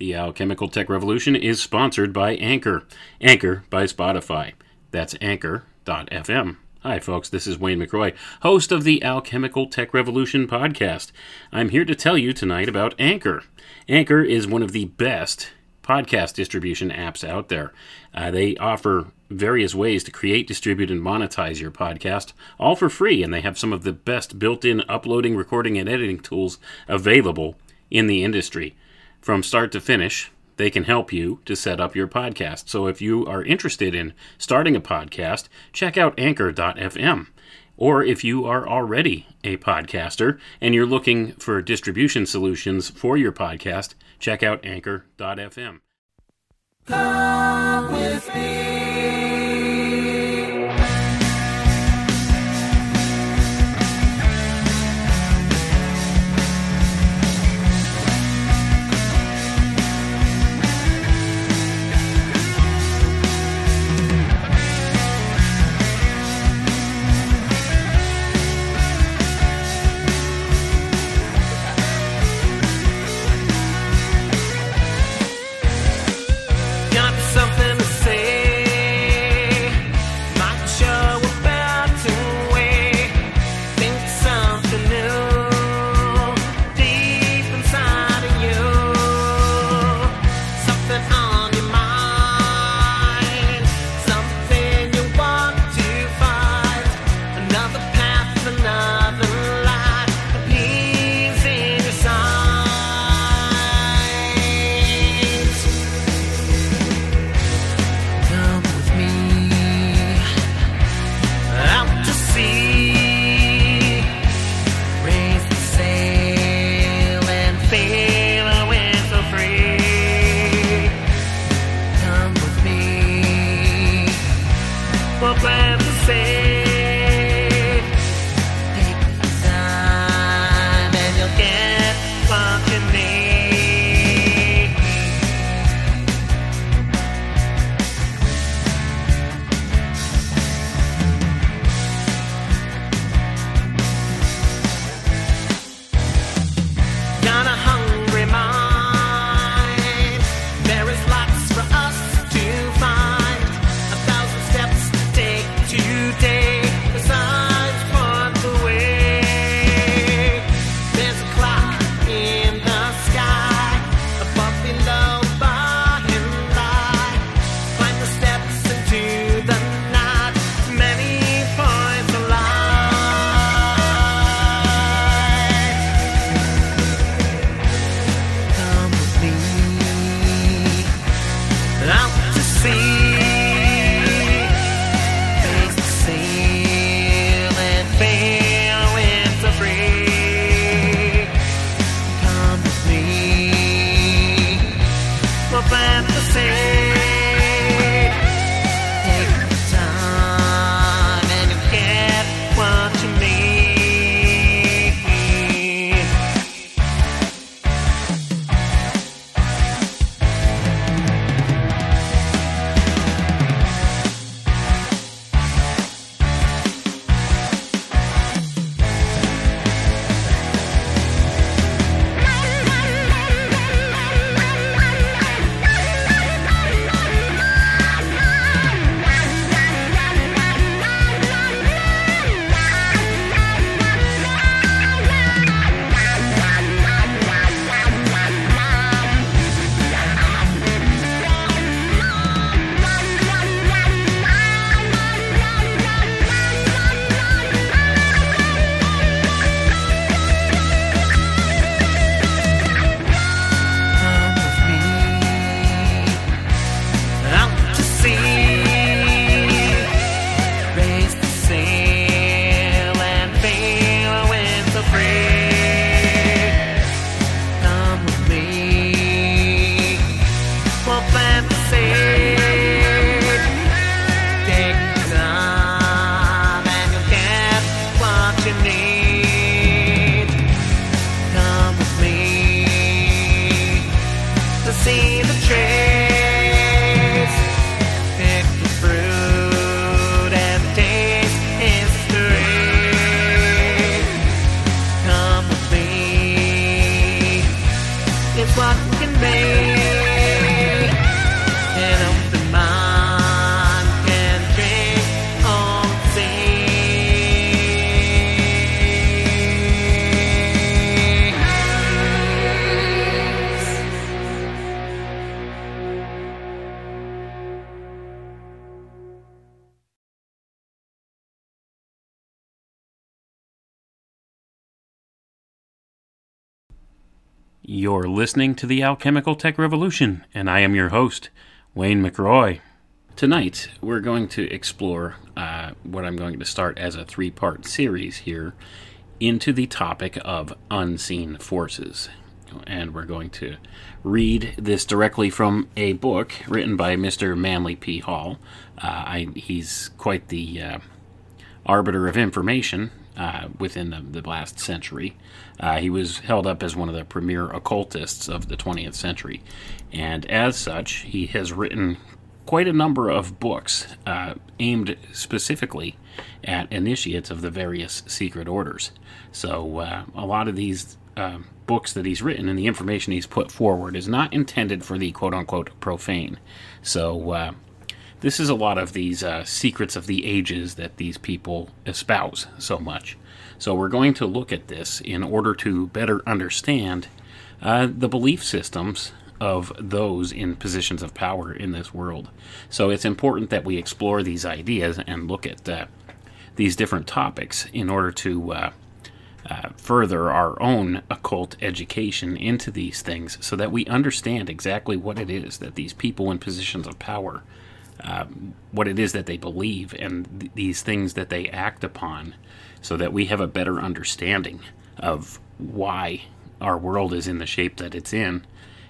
The Alchemical Tech Revolution is sponsored by Anchor. Anchor by Spotify. That's anchor.fm. Hi, folks. This is Wayne McRoy, host of the Alchemical Tech Revolution podcast. I'm here to tell you tonight about Anchor. Anchor is one of the best podcast distribution apps out there. Uh, they offer various ways to create, distribute, and monetize your podcast, all for free, and they have some of the best built in uploading, recording, and editing tools available in the industry. From start to finish, they can help you to set up your podcast. So if you are interested in starting a podcast, check out anchor.fm. Or if you are already a podcaster and you're looking for distribution solutions for your podcast, check out anchor.fm. Come with me. You're listening to the Alchemical Tech Revolution, and I am your host, Wayne McRoy. Tonight, we're going to explore uh, what I'm going to start as a three part series here into the topic of unseen forces. And we're going to read this directly from a book written by Mr. Manly P. Hall. Uh, I, he's quite the uh, arbiter of information uh, within the, the last century. Uh, he was held up as one of the premier occultists of the 20th century. And as such, he has written quite a number of books uh, aimed specifically at initiates of the various secret orders. So, uh, a lot of these uh, books that he's written and the information he's put forward is not intended for the quote unquote profane. So, uh, this is a lot of these uh, secrets of the ages that these people espouse so much. So, we're going to look at this in order to better understand uh, the belief systems of those in positions of power in this world. So, it's important that we explore these ideas and look at uh, these different topics in order to uh, uh, further our own occult education into these things so that we understand exactly what it is that these people in positions of power um, what it is that they believe and th- these things that they act upon so that we have a better understanding of why our world is in the shape that it's in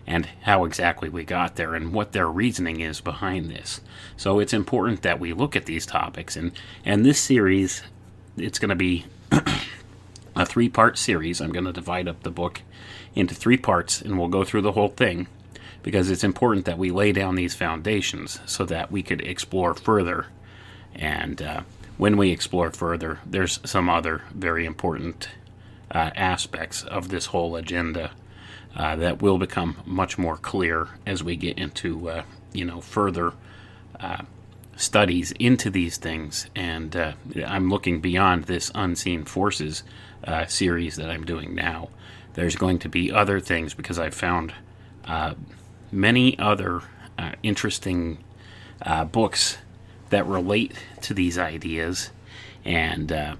and how exactly we got there and what their reasoning is behind this. So it's important that we look at these topics and and this series it's going to be a three-part series. I'm going to divide up the book into three parts and we'll go through the whole thing because it's important that we lay down these foundations so that we could explore further. And uh, when we explore further, there's some other very important uh, aspects of this whole agenda uh, that will become much more clear as we get into, uh, you know, further uh, studies into these things. And uh, I'm looking beyond this unseen forces series that I'm doing now. There's going to be other things because I've found many other uh, interesting uh, books that relate to these ideas and uh,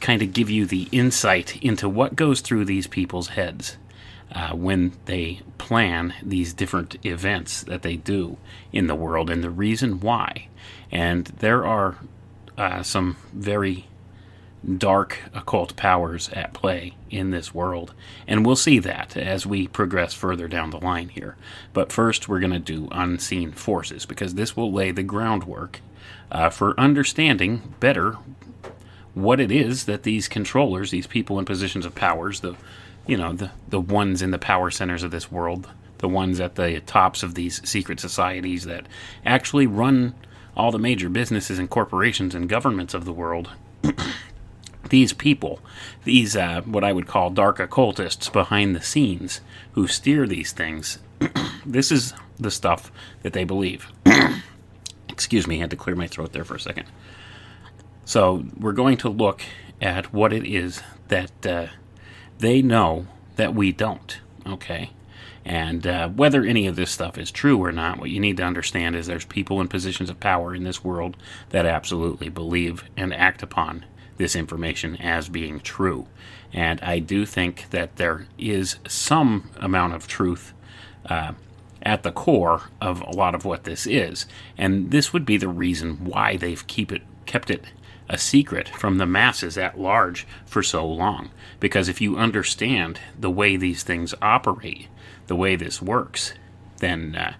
kind of give you the insight into what goes through these people's heads uh, when they plan these different events that they do in the world and the reason why. And there are uh, some very dark occult powers at play in this world. And we'll see that as we progress further down the line here. But first, we're going to do unseen forces because this will lay the groundwork uh, for understanding better what it is that these controllers, these people in positions of powers, the you know the the ones in the power centers of this world, the ones at the tops of these secret societies that actually run all the major businesses and corporations and governments of the world these people, these uh, what I would call dark occultists behind the scenes who steer these things, this is the stuff that they believe. Excuse me, I had to clear my throat there for a second. So we're going to look at what it is that uh, they know that we don't. Okay. And uh, whether any of this stuff is true or not, what you need to understand is there's people in positions of power in this world that absolutely believe and act upon this information as being true. And I do think that there is some amount of truth uh, at the core of a lot of what this is. And this would be the reason why they've keep it, kept it a secret from the masses at large for so long. Because if you understand the way these things operate, the way this works, then uh,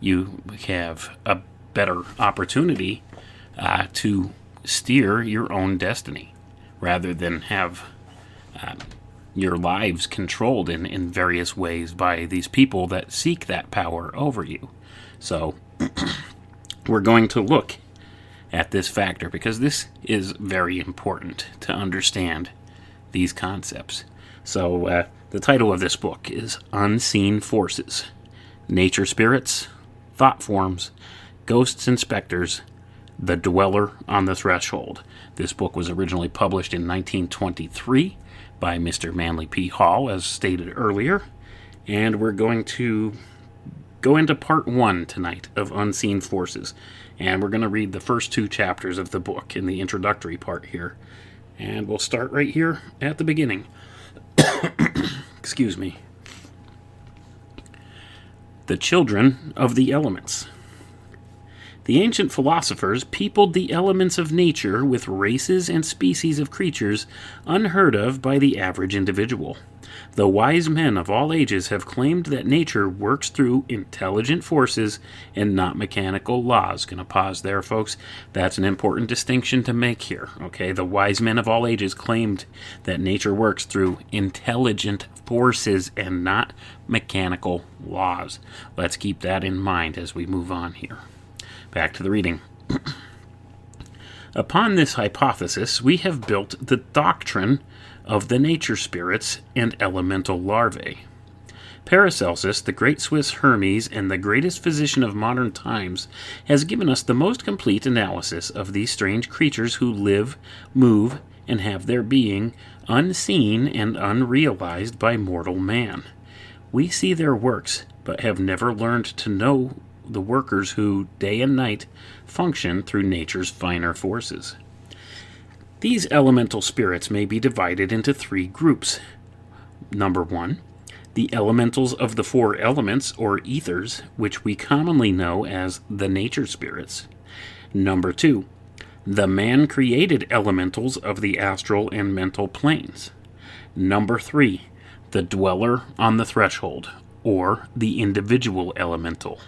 you have a better opportunity uh, to steer your own destiny rather than have uh, your lives controlled in, in various ways by these people that seek that power over you. So, we're going to look at this factor because this is very important to understand these concepts. So, uh, the title of this book is Unseen Forces Nature Spirits, Thought Forms, Ghosts and Specters, the Dweller on the Threshold. This book was originally published in 1923 by Mr. Manly P. Hall, as stated earlier. And we're going to go into part one tonight of Unseen Forces. And we're going to read the first two chapters of the book in the introductory part here. And we'll start right here at the beginning. Excuse me. the children of the elements. The ancient philosophers peopled the elements of nature with races and species of creatures unheard of by the average individual. The wise men of all ages have claimed that nature works through intelligent forces and not mechanical laws. Gonna pause there, folks. That's an important distinction to make here. Okay, the wise men of all ages claimed that nature works through intelligent forces and not mechanical laws. Let's keep that in mind as we move on here. Back to the reading. Upon this hypothesis, we have built the doctrine of the nature spirits and elemental larvae. Paracelsus, the great Swiss Hermes and the greatest physician of modern times, has given us the most complete analysis of these strange creatures who live, move, and have their being unseen and unrealized by mortal man. We see their works, but have never learned to know the workers who, day and night, function through nature's finer forces. These elemental spirits may be divided into three groups. Number one, the elementals of the four elements, or ethers, which we commonly know as the nature spirits. Number two, the man created elementals of the astral and mental planes. Number three, the dweller on the threshold, or the individual elemental.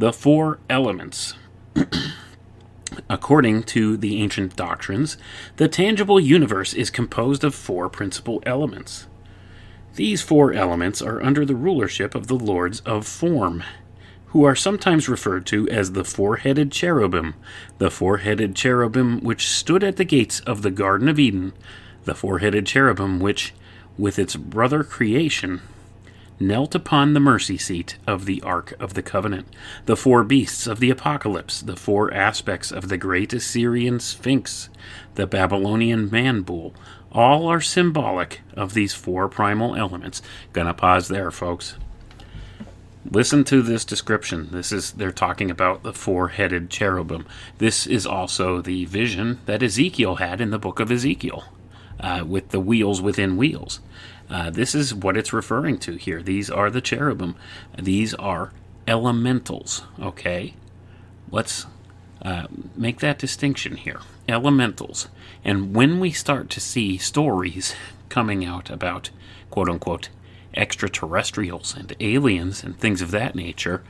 The four elements. According to the ancient doctrines, the tangible universe is composed of four principal elements. These four elements are under the rulership of the lords of form, who are sometimes referred to as the four headed cherubim, the four headed cherubim which stood at the gates of the Garden of Eden, the four headed cherubim which, with its brother creation, knelt upon the mercy seat of the Ark of the Covenant, the four beasts of the Apocalypse, the four aspects of the great Assyrian Sphinx, the Babylonian man bull, all are symbolic of these four primal elements. Gonna pause there, folks. Listen to this description. This is they're talking about the four-headed cherubim. This is also the vision that Ezekiel had in the book of Ezekiel, uh, with the wheels within wheels. Uh, this is what it's referring to here. These are the cherubim. These are elementals. Okay, let's uh, make that distinction here. Elementals. And when we start to see stories coming out about quote unquote extraterrestrials and aliens and things of that nature,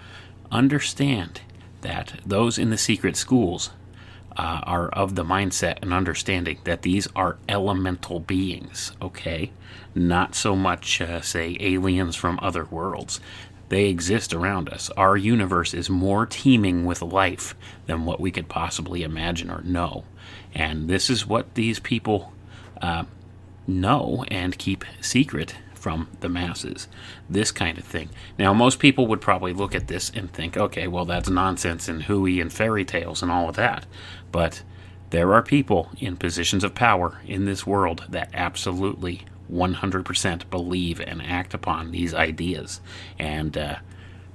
understand that those in the secret schools uh, are of the mindset and understanding that these are elemental beings, okay? Not so much, uh, say, aliens from other worlds. They exist around us. Our universe is more teeming with life than what we could possibly imagine or know. And this is what these people uh, know and keep secret from the masses. This kind of thing. Now, most people would probably look at this and think, okay, well, that's nonsense and hooey and fairy tales and all of that. But there are people in positions of power in this world that absolutely 100% believe and act upon these ideas. And, uh,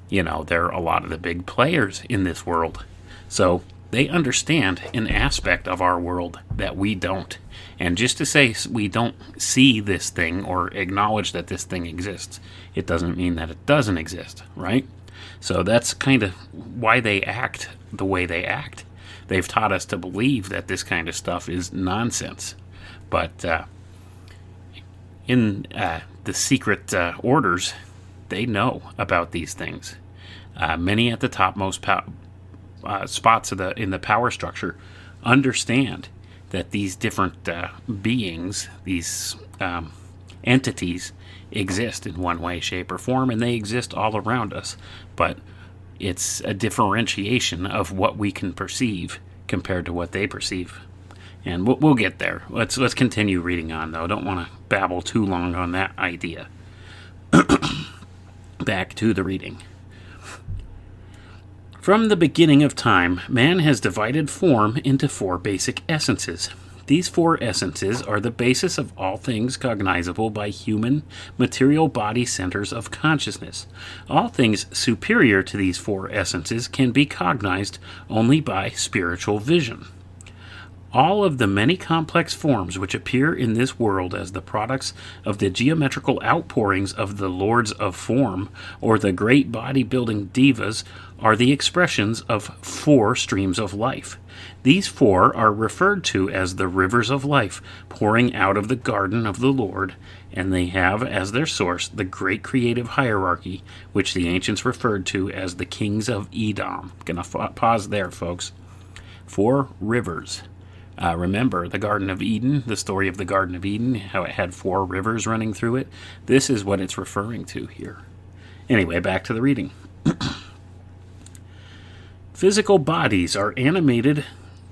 you know, they're a lot of the big players in this world. So they understand an aspect of our world that we don't. And just to say we don't see this thing or acknowledge that this thing exists, it doesn't mean that it doesn't exist, right? So that's kind of why they act the way they act. They've taught us to believe that this kind of stuff is nonsense. But uh, in uh, the secret uh, orders, they know about these things. Uh, many at the topmost uh, spots of the in the power structure understand that these different uh, beings, these um, entities, exist in one way, shape, or form, and they exist all around us. But it's a differentiation of what we can perceive compared to what they perceive. And we'll, we'll get there. Let's let's continue reading on, though. Don't want to babble too long on that idea. Back to the reading. From the beginning of time, man has divided form into four basic essences. These four essences are the basis of all things cognizable by human, material body centers of consciousness. All things superior to these four essences can be cognized only by spiritual vision. All of the many complex forms which appear in this world as the products of the geometrical outpourings of the lords of form or the great bodybuilding devas are the expressions of four streams of life. These four are referred to as the rivers of life pouring out of the garden of the Lord, and they have as their source the great creative hierarchy which the ancients referred to as the kings of Edom. Gonna pause there, folks. Four rivers. Uh, remember the Garden of Eden, the story of the Garden of Eden, how it had four rivers running through it? This is what it's referring to here. Anyway, back to the reading. Physical bodies are animated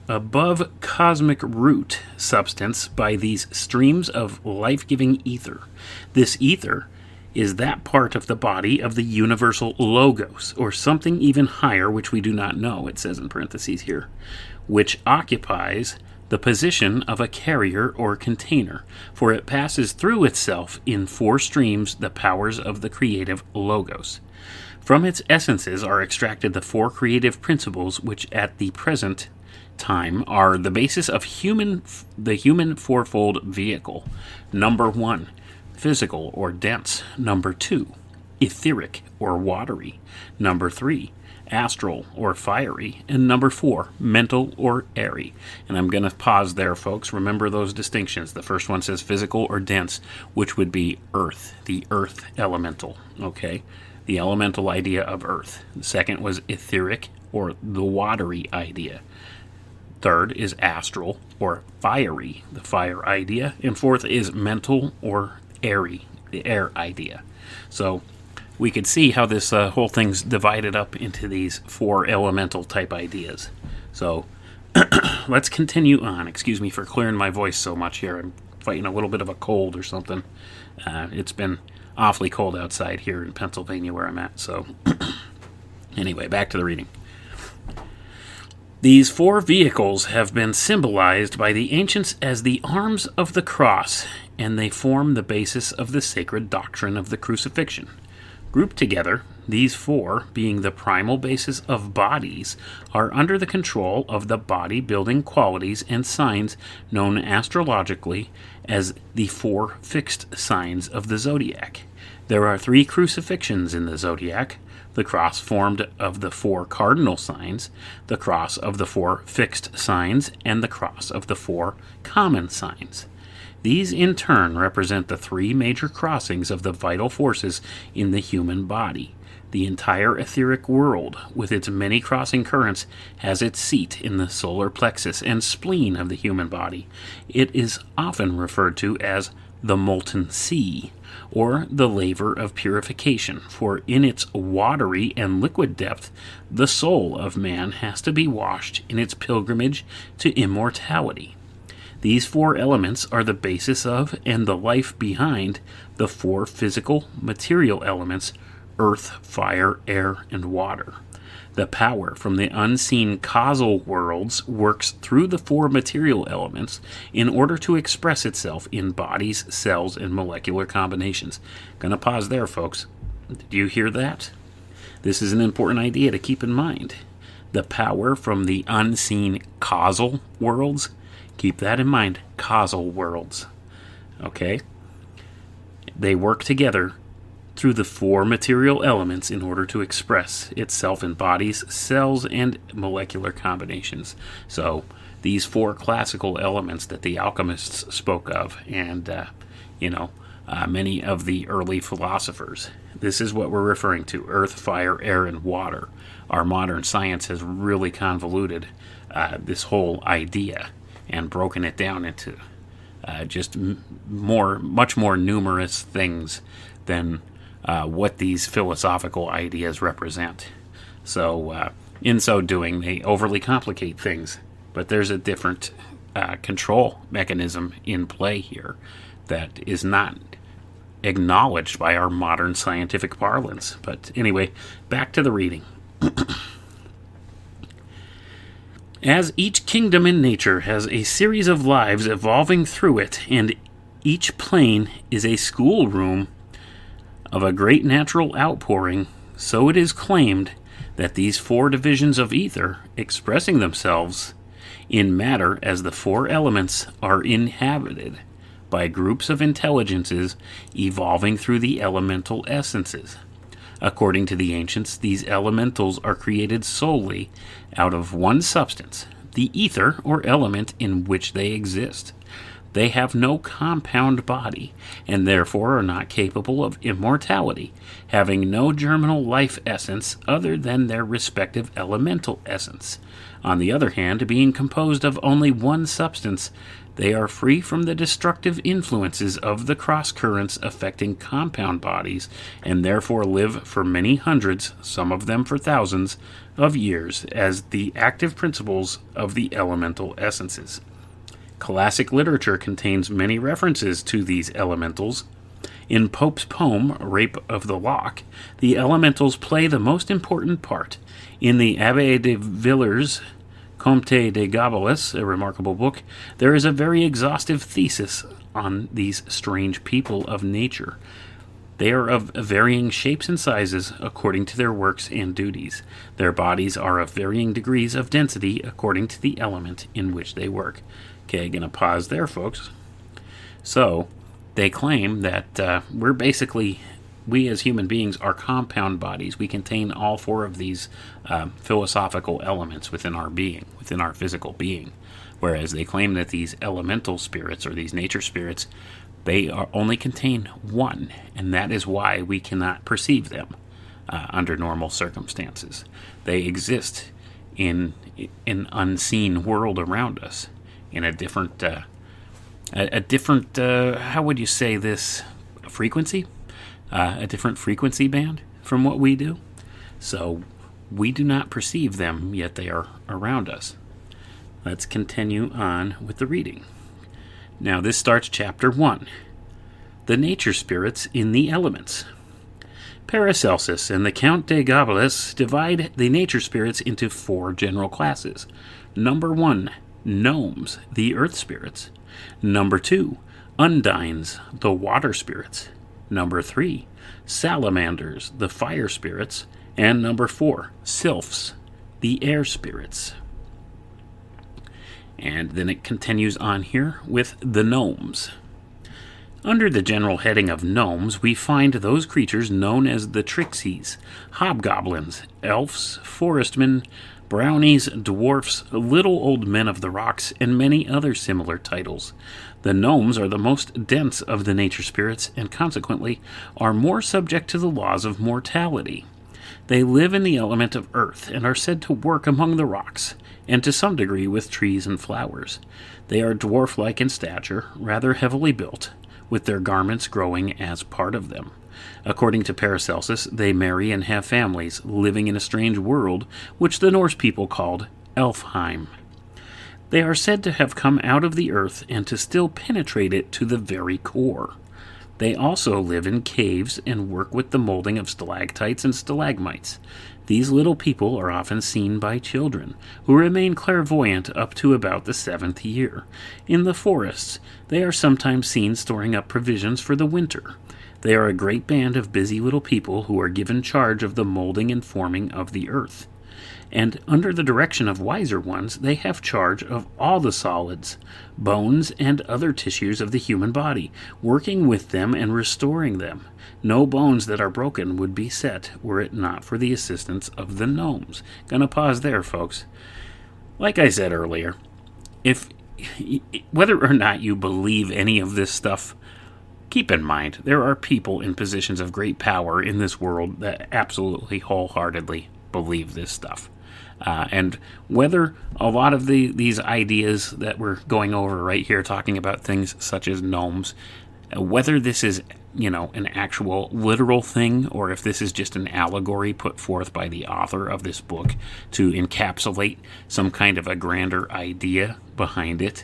above cosmic root substance by these streams of life giving ether. This ether is that part of the body of the universal logos, or something even higher, which we do not know, it says in parentheses here, which occupies the position of a carrier or container, for it passes through itself in four streams the powers of the creative logos. From its essences are extracted the four creative principles which at the present time are the basis of human the human fourfold vehicle. Number 1, physical or dense. Number 2, etheric or watery. Number 3, astral or fiery. And number 4, mental or airy. And I'm going to pause there folks. Remember those distinctions. The first one says physical or dense, which would be earth, the earth elemental, okay? The elemental idea of earth. The second was etheric or the watery idea. Third is astral or fiery, the fire idea. And fourth is mental or airy, the air idea. So we could see how this uh, whole thing's divided up into these four elemental type ideas. So let's continue on. Excuse me for clearing my voice so much here. I'm fighting a little bit of a cold or something. Uh, it's been awfully cold outside here in Pennsylvania where I'm at. So anyway, back to the reading. These four vehicles have been symbolized by the ancients as the arms of the cross, and they form the basis of the sacred doctrine of the crucifixion. Grouped together, these four, being the primal basis of bodies, are under the control of the body building qualities and signs known astrologically as the four fixed signs of the zodiac. There are three crucifixions in the zodiac the cross formed of the four cardinal signs, the cross of the four fixed signs, and the cross of the four common signs. These in turn represent the three major crossings of the vital forces in the human body. The entire etheric world, with its many crossing currents, has its seat in the solar plexus and spleen of the human body. It is often referred to as the molten sea, or the laver of purification, for in its watery and liquid depth, the soul of man has to be washed in its pilgrimage to immortality. These four elements are the basis of and the life behind the four physical, material elements earth, fire, air, and water. The power from the unseen causal worlds works through the four material elements in order to express itself in bodies, cells, and molecular combinations. Gonna pause there, folks. Did you hear that? This is an important idea to keep in mind. The power from the unseen causal worlds, keep that in mind. Causal worlds. Okay? They work together through the four material elements in order to express itself in bodies, cells, and molecular combinations. So, these four classical elements that the alchemists spoke of, and, uh, you know, uh, many of the early philosophers. This is what we're referring to earth, fire, air, and water. Our modern science has really convoluted uh, this whole idea and broken it down into uh, just more, much more numerous things than uh, what these philosophical ideas represent. So, uh, in so doing, they overly complicate things. But there's a different uh, control mechanism in play here that is not acknowledged by our modern scientific parlance. But anyway, back to the reading. As each kingdom in nature has a series of lives evolving through it, and each plane is a schoolroom of a great natural outpouring, so it is claimed that these four divisions of ether, expressing themselves in matter as the four elements are inhabited by groups of intelligences evolving through the elemental essences. According to the ancients, these elementals are created solely out of one substance, the ether or element in which they exist. They have no compound body, and therefore are not capable of immortality, having no germinal life essence other than their respective elemental essence. On the other hand, being composed of only one substance, they are free from the destructive influences of the cross currents affecting compound bodies, and therefore live for many hundreds, some of them for thousands, of years as the active principles of the elemental essences. Classic literature contains many references to these elementals. In Pope's poem, Rape of the Lock, the elementals play the most important part. In the Abbe de Villars' Comte de Gabalis, a remarkable book, there is a very exhaustive thesis on these strange people of nature. They are of varying shapes and sizes according to their works and duties. Their bodies are of varying degrees of density according to the element in which they work. Okay, gonna pause there, folks. So, they claim that uh, we're basically, we as human beings are compound bodies. We contain all four of these um, philosophical elements within our being, within our physical being. Whereas they claim that these elemental spirits or these nature spirits, they are only contain one, and that is why we cannot perceive them uh, under normal circumstances. They exist in an unseen world around us in a different uh, a, a, different uh, how would you say this? Frequency? Uh, a different frequency band from what we do? So we do not perceive them yet they are around us. Let's continue on with the reading now this starts chapter 1 the nature spirits in the elements Paracelsus and the Count de Gabalis divide the nature spirits into four general classes. Number one, gnomes, the earth spirits. Number two, undines, the water spirits. Number three, salamanders, the fire spirits. And number four, sylphs, the air spirits. And then it continues on here with the gnomes. Under the general heading of gnomes, we find those creatures known as the trixies, hobgoblins, elves, forestmen, brownies, dwarfs, little old men of the rocks, and many other similar titles. The gnomes are the most dense of the nature spirits and consequently are more subject to the laws of mortality. They live in the element of earth and are said to work among the rocks, and to some degree with trees and flowers. They are dwarf like in stature, rather heavily built, with their garments growing as part of them. According to Paracelsus, they marry and have families, living in a strange world which the Norse people called Elfheim. They are said to have come out of the earth and to still penetrate it to the very core. They also live in caves and work with the molding of stalactites and stalagmites. These little people are often seen by children, who remain clairvoyant up to about the seventh year. In the forests, they are sometimes seen storing up provisions for the winter. They are a great band of busy little people who are given charge of the molding and forming of the earth. And under the direction of wiser ones, they have charge of all the solids, bones, and other tissues of the human body, working with them and restoring them. No bones that are broken would be set were it not for the assistance of the gnomes. Gonna pause there, folks. Like I said earlier, if whether or not you believe any of this stuff Keep in mind, there are people in positions of great power in this world that absolutely wholeheartedly believe this stuff. Uh, and whether a lot of the these ideas that we're going over right here, talking about things such as gnomes, uh, whether this is you know an actual literal thing or if this is just an allegory put forth by the author of this book to encapsulate some kind of a grander idea behind it,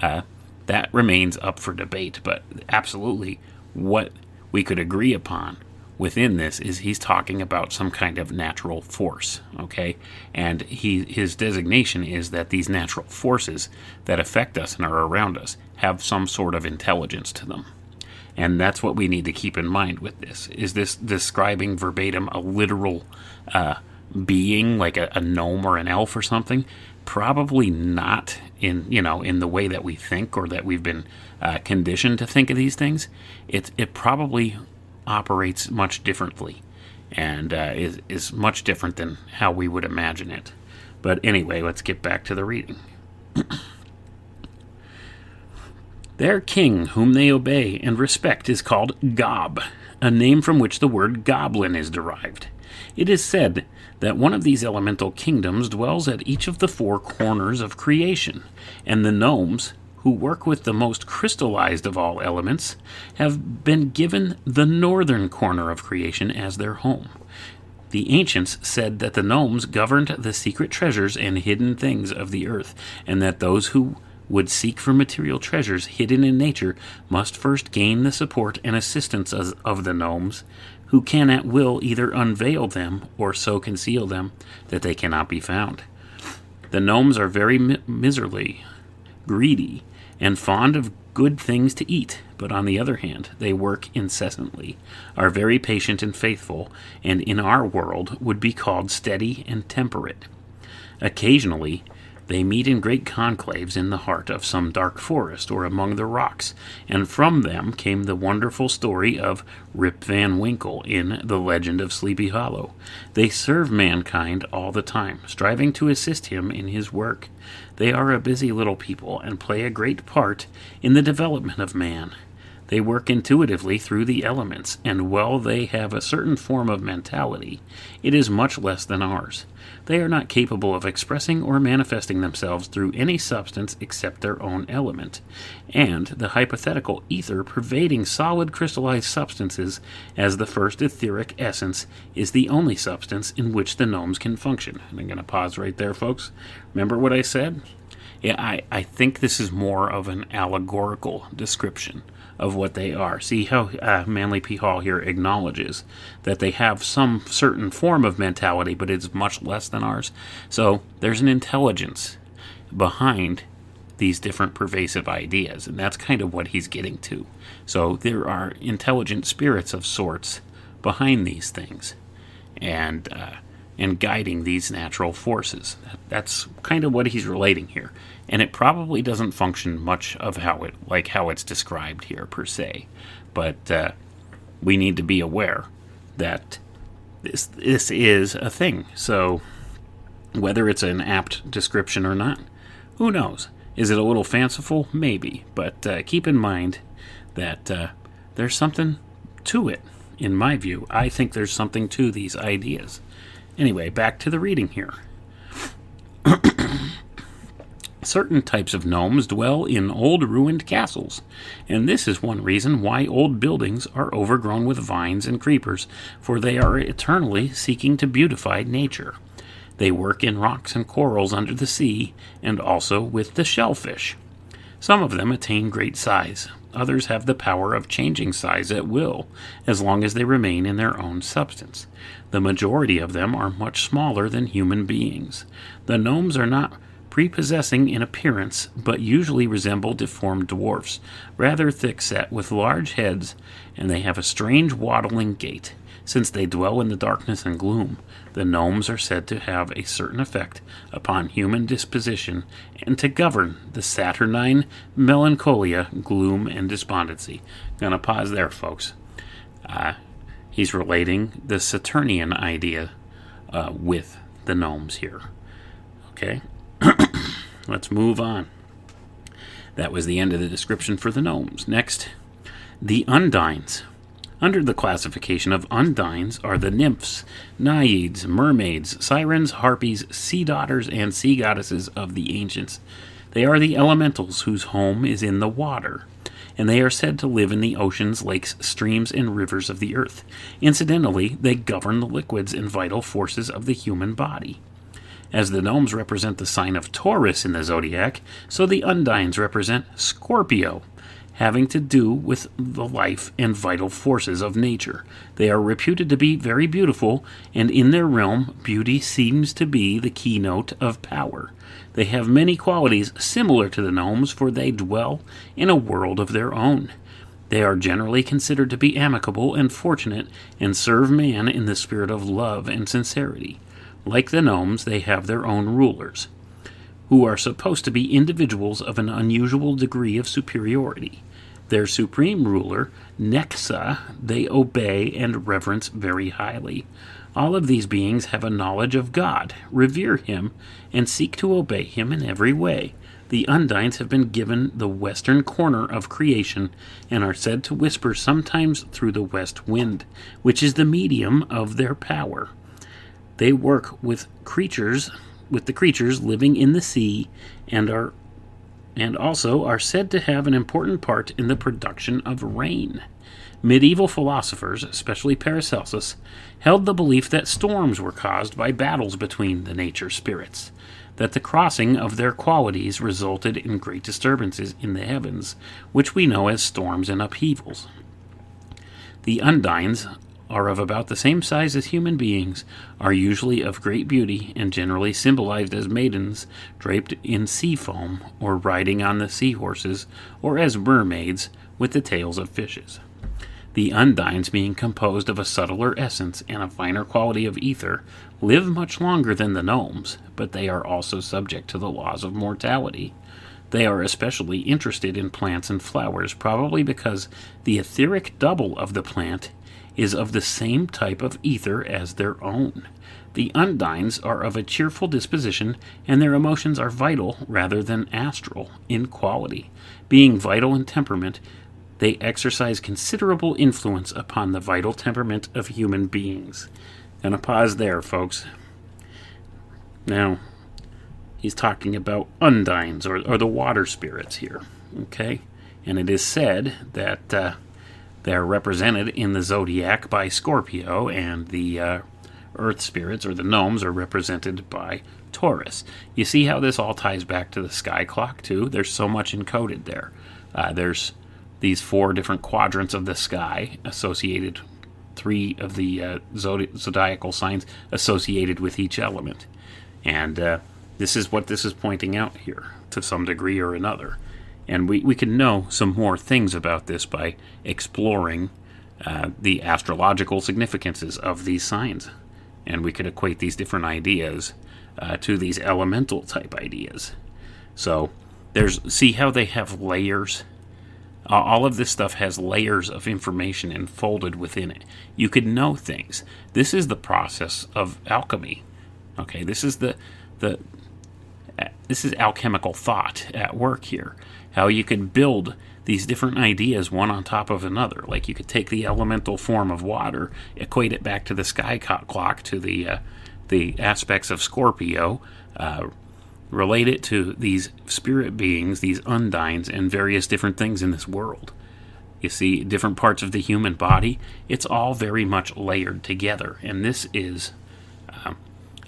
uh, that remains up for debate. But absolutely, what we could agree upon within this is he's talking about some kind of natural force okay? And he his designation is that these natural forces that affect us and are around us have some sort of intelligence to them. And that's what we need to keep in mind with this. Is this describing verbatim a literal uh, being like a, a gnome or an elf or something? Probably not in you know in the way that we think or that we've been uh, conditioned to think of these things. It it probably operates much differently, and uh, is is much different than how we would imagine it. But anyway, let's get back to the reading. Their king, whom they obey and respect, is called Gob, a name from which the word goblin is derived. It is said that one of these elemental kingdoms dwells at each of the four corners of creation, and the gnomes, who work with the most crystallized of all elements, have been given the northern corner of creation as their home. The ancients said that the gnomes governed the secret treasures and hidden things of the earth, and that those who would seek for material treasures hidden in nature must first gain the support and assistance of, the gnomes, who can at will either unveil them or so conceal them that they cannot be found. The gnomes are very mi- miserly, greedy, and fond of good things to eat, but on the other hand, they work incessantly, are very patient and faithful, and in our world would be called steady and temperate. Occasionally, they meet in great conclaves in the heart of some dark forest or among the rocks, and from them came the wonderful story of Rip Van Winkle in The Legend of Sleepy Hollow. They serve mankind all the time, striving to assist him in his work. They are a busy little people and play a great part in the development of man. They work intuitively through the elements, and while they have a certain form of mentality, it is much less than ours. They are not capable of expressing or manifesting themselves through any substance except their own element, and the hypothetical ether pervading solid crystallized substances as the first etheric essence is the only substance in which the gnomes can function. And I'm going to pause right there, folks. Remember what I said? Yeah, I, I think this is more of an allegorical description of what they are. See how uh, Manly P. Hall here acknowledges that they have some certain form of mentality, but it's much less than ours. So there's an intelligence behind these different pervasive ideas, and that's kind of what he's getting to. So there are intelligent spirits of sorts behind these things, and uh, and guiding these natural forces. That's kind of what he's relating here, and it probably doesn't function much of how it like how it's described here per se, but uh, we need to be aware that this this is a thing. So whether it's an apt description or not, who knows? Is it a little fanciful? Maybe, but uh, keep in mind that uh, there's something to it. In my view, I think there's something to these ideas. Anyway, back to the reading here. Certain types of gnomes dwell in old ruined castles, and this is one reason why old buildings are overgrown with vines and creepers, for they are eternally seeking to beautify nature. They work in rocks and corals under the sea, and also with the shellfish. Some of them attain great size. Others have the power of changing size at will, as long as they remain in their own substance. The majority of them are much smaller than human beings. The gnomes are not prepossessing in appearance, but usually resemble deformed dwarfs, rather thick set, with large heads, and they have a strange waddling gait. Since they dwell in the darkness and gloom, the gnomes are said to have a certain effect upon human disposition and to govern the saturnine melancholia, gloom, and despondency. Gonna pause there, folks. Uh, he's relating the Saturnian idea uh, with the gnomes here. Okay, let's move on. That was the end of the description for the gnomes. Next, the undines. Under the classification of undines are the nymphs, naiads, mermaids, sirens, harpies, sea daughters, and sea goddesses of the ancients. They are the elementals whose home is in the water, and they are said to live in the oceans, lakes, streams, and rivers of the earth. Incidentally, they govern the liquids and vital forces of the human body. As the gnomes represent the sign of Taurus in the zodiac, so the undines represent Scorpio, having to do with the life and vital forces of nature. They are reputed to be very beautiful, and in their realm, beauty seems to be the keynote of power. They have many qualities similar to the gnomes, for they dwell in a world of their own. They are generally considered to be amicable and fortunate, and serve man in the spirit of love and sincerity. Like the gnomes, they have their own rulers. who are supposed to be individuals of an unusual degree of superiority. Their supreme ruler, Necksa, they obey and reverence very highly. All of these beings have a knowledge of God, revere Him, and seek to obey Him in every way. The Undines have been given the western corner of creation and are said to whisper sometimes through the west wind, which is the medium of their power. They work with creatures, with the creatures living in the sea, and are and also are said to have an important part in the production of rain. Medieval philosophers, especially Paracelsus, held the belief that storms were caused by battles between the nature spirits, that the crossing of their qualities resulted in great disturbances in the heavens, which we know as storms and upheavals. The undines are of about the same size as human beings, are usually of great beauty, and generally symbolized as maidens draped in sea foam, or riding on the sea horses, or as mermaids with the tails of fishes. The undines, being composed of a subtler essence and a finer quality of ether, live much longer than the gnomes, but they are also subject to the laws of mortality. They are especially interested in plants and flowers, probably because the etheric double of the plant is of the same type of ether as their own. The undines are of a cheerful disposition, and their emotions are vital rather than astral in quality. Being vital in temperament, they exercise considerable influence upon the vital temperament of human beings. Gonna pause there, folks. Now, he's talking about undines or, or the water spirits here, okay? And it is said that uh, they're represented in the zodiac by Scorpio, and the uh, earth spirits or the gnomes are represented by Taurus. You see how this all ties back to the sky clock, too? There's so much encoded there. Uh, there's these four different quadrants of the sky associated, three of the uh, zodi- zodiacal signs associated with each element. And uh, this is what this is pointing out here to some degree or another. And we, we can know some more things about this by exploring uh, the astrological significances of these signs. And we could equate these different ideas uh, to these elemental type ideas. So there's see how they have layers. Uh, all of this stuff has layers of information enfolded within it. You could know things. This is the process of alchemy. Okay, this is the the uh, this is alchemical thought at work here how you could build these different ideas one on top of another. Like you could take the elemental form of water, equate it back to the sky clock, to the uh, the aspects of Scorpio, uh, relate it to these spirit beings, these undines, and various different things in this world. You see, different parts of the human body, it's all very much layered together. And this is um,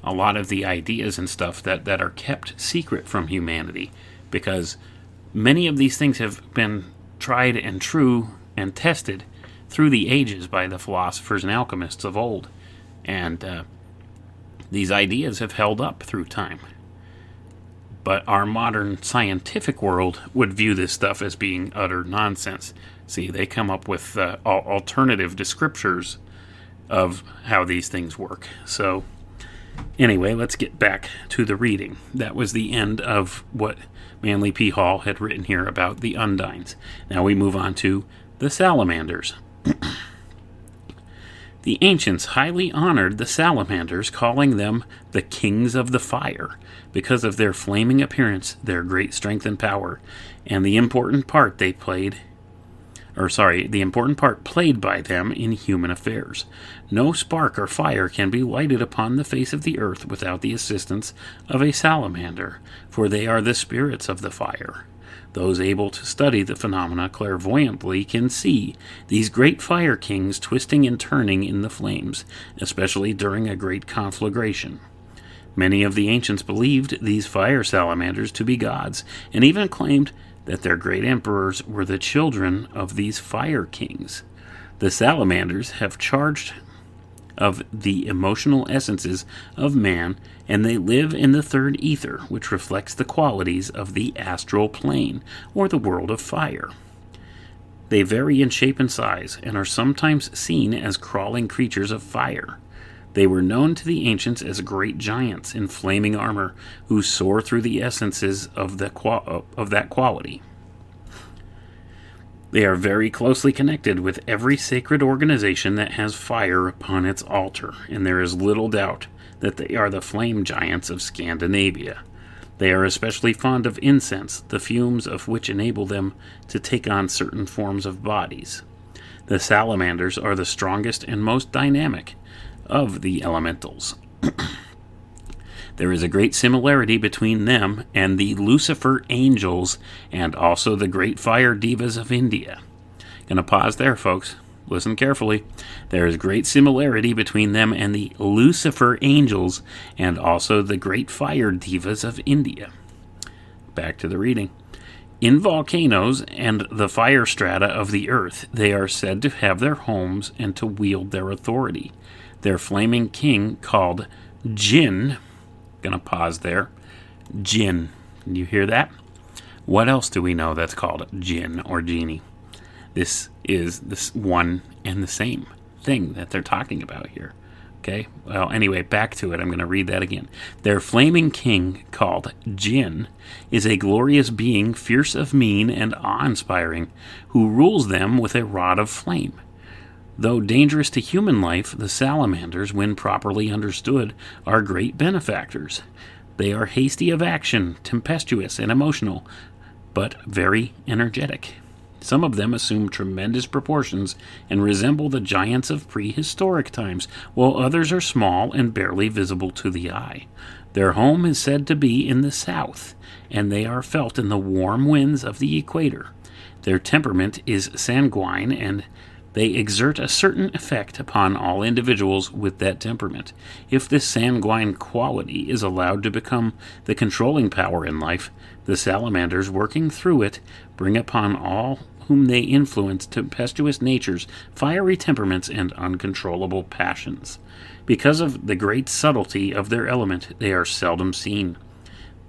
a lot of the ideas and stuff that, that are kept secret from humanity because Many of these things have been tried and true and tested through the ages by the philosophers and alchemists of old, and uh, these ideas have held up through time. But our modern scientific world would view this stuff as being utter nonsense. See, they come up with uh, alternative descriptors of how these things work. So, anyway, let's get back to the reading. That was the end of what Manly P. Hall had written here about the Undines. Now we move on to the Salamanders. the ancients highly honored the salamanders, calling them the kings of the fire, because of their flaming appearance, their great strength and power, and the important part they played or sorry, the important part played by them in human affairs. No spark or fire can be lighted upon the face of the earth without the assistance of a salamander, for they are the spirits of the fire. Those able to study the phenomena clairvoyantly can see these great fire kings twisting and turning in the flames, especially during a great conflagration. Many of the ancients believed these fire salamanders to be gods, and even claimed that their great emperors were the children of these fire kings. The salamanders have charged of the emotional essences of man, and they live in the third ether, which reflects the qualities of the astral plane, or the world of fire. They vary in shape and size, and are sometimes seen as crawling creatures of fire. They were known to the ancients as great giants in flaming armor who soar through the essences of, the of that quality. They are very closely connected with every sacred organization that has fire upon its altar, and there is little doubt that they are the flame giants of Scandinavia. They are especially fond of incense, the fumes of which enable them to take on certain forms of bodies. The salamanders are the strongest and most dynamic of the elementals. There is a great similarity between them and the Lucifer angels and also the great fire devas of India. Gonna pause there, folks. Listen carefully. There is great similarity between them and the Lucifer angels and also the great fire devas of India. Back to the reading. In volcanoes and the fire strata of the earth, they are said to have their homes and to wield their authority. Their flaming king, called Jinn, Gonna pause there. Jinn. You hear that? What else do we know that's called jinn or genie? This is this one and the same thing that they're talking about here. Okay? Well, anyway, back to it. I'm going to read that again. Their flaming king, called Jinn, is a glorious being, fierce of mien and awe inspiring, who rules them with a rod of flame. Though dangerous to human life, the salamanders, when properly understood, are great benefactors. They are hasty of action, tempestuous, and emotional, but very energetic. Some of them assume tremendous proportions and resemble the giants of prehistoric times, while others are small and barely visible to the eye. Their home is said to be in the south, and they are felt in the warm winds of the equator. Their temperament is sanguine and they exert a certain effect upon all individuals with that temperament. If this sanguine quality is allowed to become the controlling power in life, the salamanders working through it bring upon all whom they influence tempestuous natures, fiery temperaments, and uncontrollable passions. Because of the great subtlety of their element, they are seldom seen.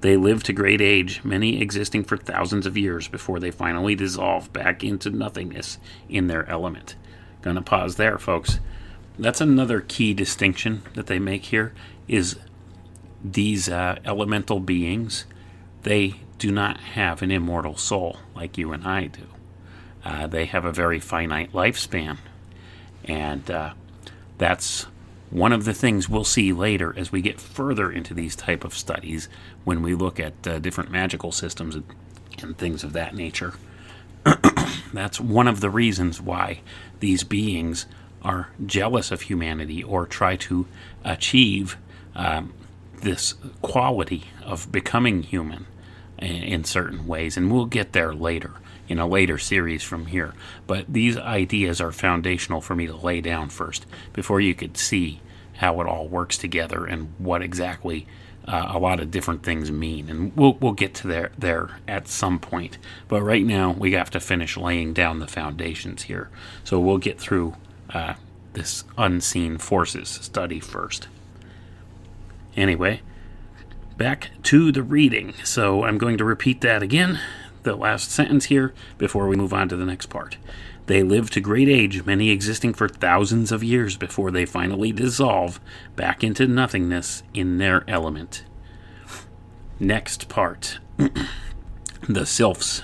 They live to great age, many existing for thousands of years before they finally dissolve back into nothingness in their element. Gonna pause there, folks. That's another key distinction that they make here is these uh, elemental beings, they do not have an immortal soul like you and I do. Uh, they have a very finite lifespan. And uh, that's one of the things we'll see later as we get further into these type of studies when we look at uh, different magical systems and, things of that nature. That's one of the reasons why these beings are jealous of humanity or try to achieve um, this quality of becoming human in, in certain ways. And we'll get there later in a later series from here. But these ideas are foundational for me to lay down first before you could see how it all works together and what exactly uh, a lot of different things mean. And we'll, we'll get to there, there at some point. But right now, we have to finish laying down the foundations here. So we'll get through uh, this unseen forces study first. Anyway, back to the reading. So I'm going to repeat that again the last sentence here before we move on to the next part. They live to great age, many existing for thousands of years before they finally dissolve back into nothingness in their element. Next part The Sylphs.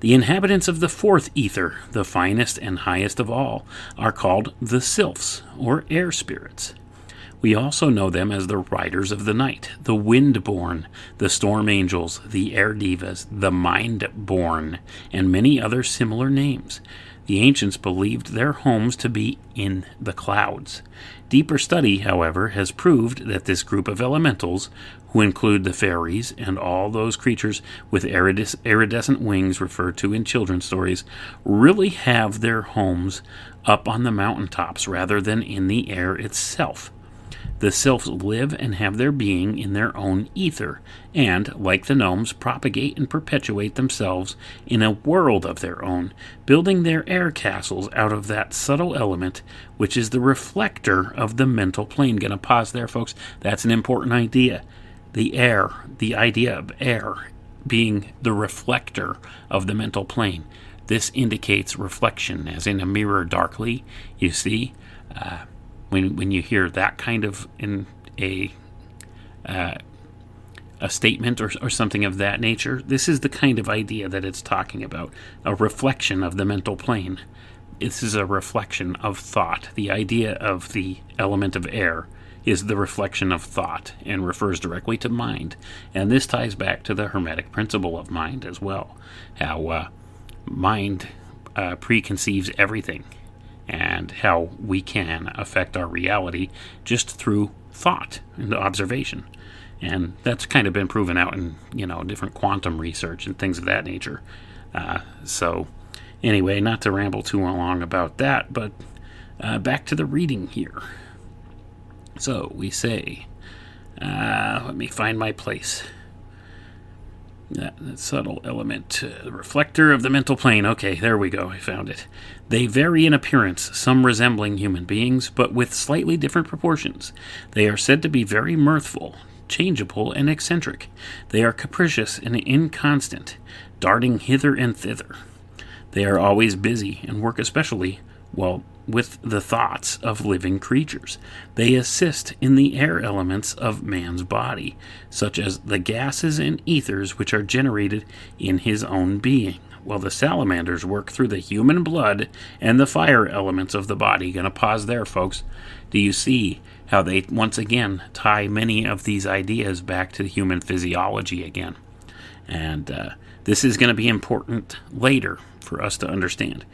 The inhabitants of the fourth ether, the finest and highest of all, are called the Sylphs, or air spirits. We also know them as the riders of the night, the wind-born, the storm angels, the air devas, the mind-born, and many other similar names. The ancients believed their homes to be in the clouds. Deeper study, however, has proved that this group of elementals, who include the fairies and all those creatures with iridis- iridescent wings referred to in children's stories, really have their homes up on the mountaintops rather than in the air itself. The sylphs live and have their being in their own ether, and, like the gnomes, propagate and perpetuate themselves in a world of their own, building their air castles out of that subtle element which is the reflector of the mental plane. Gonna pause there, folks. That's an important idea. The air, the idea of air being the reflector of the mental plane. This indicates reflection, as in a mirror darkly, you see. Uh, when when you hear that kind of in a uh, a statement or, or something of that nature, this is the kind of idea that it's talking about a reflection of the mental plane. This is a reflection of thought. The idea of the element of air is the reflection of thought and refers directly to mind. And this ties back to the Hermetic principle of mind as well. How uh, mind uh, preconceives everything and how we can affect our reality just through thought and observation. And that's kind of been proven out in, you know, different quantum research and things of that nature. Uh, so, anyway, not to ramble too long about that, but uh, back to the reading here. So, we say, uh, let me find my place. That, that subtle element, uh, reflector of the mental plane. Okay, there we go. I found it. They vary in appearance, some resembling human beings, but with slightly different proportions. They are said to be very mirthful, changeable, and eccentric. They are capricious and inconstant, darting hither and thither. They are always busy and work especially well with the thoughts of living creatures. They assist in the air elements of man's body, such as the gases and ethers which are generated in his own being, while the salamanders work through the human blood and the fire elements of the body. Gonna pause there, folks. Do you see how they once again tie many of these ideas back to human physiology again? And uh, this is going to be important later for us to understand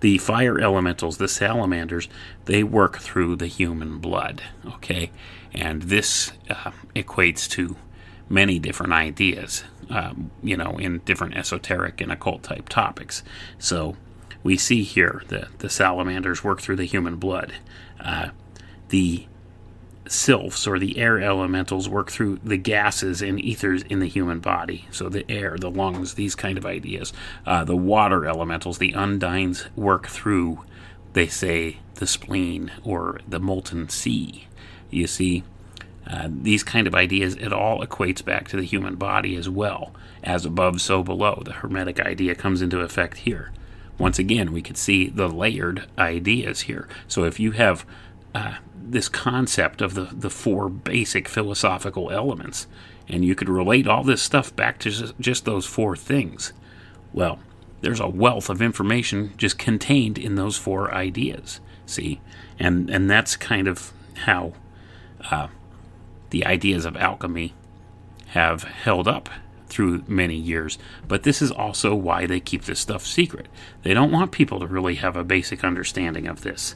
the fire elementals, the salamanders, they work through the human blood. Okay, and this uh, equates to many different ideas, um, you know, in different esoteric and occult type topics. So we see here that the salamanders work through the human blood. Uh, the sylphs or the air elementals work through the gases and ethers in the human body. So the air, the lungs, these kind of ideas. Uh, the water elementals, the undines, work through, they say, the spleen or the molten sea. You see, uh, these kind of ideas, it all equates back to the human body as well. As above, so below. The Hermetic idea comes into effect here. Once again, we could see the layered ideas here. So if you have uh, this concept of the, the four basic philosophical elements, and you could relate all this stuff back to just, those four things. Well, there's a wealth of information just contained in those four ideas. See, and and that's kind of how uh, the ideas of alchemy have held up through many years. But this is also why they keep this stuff secret. They don't want people to really have a basic understanding of this.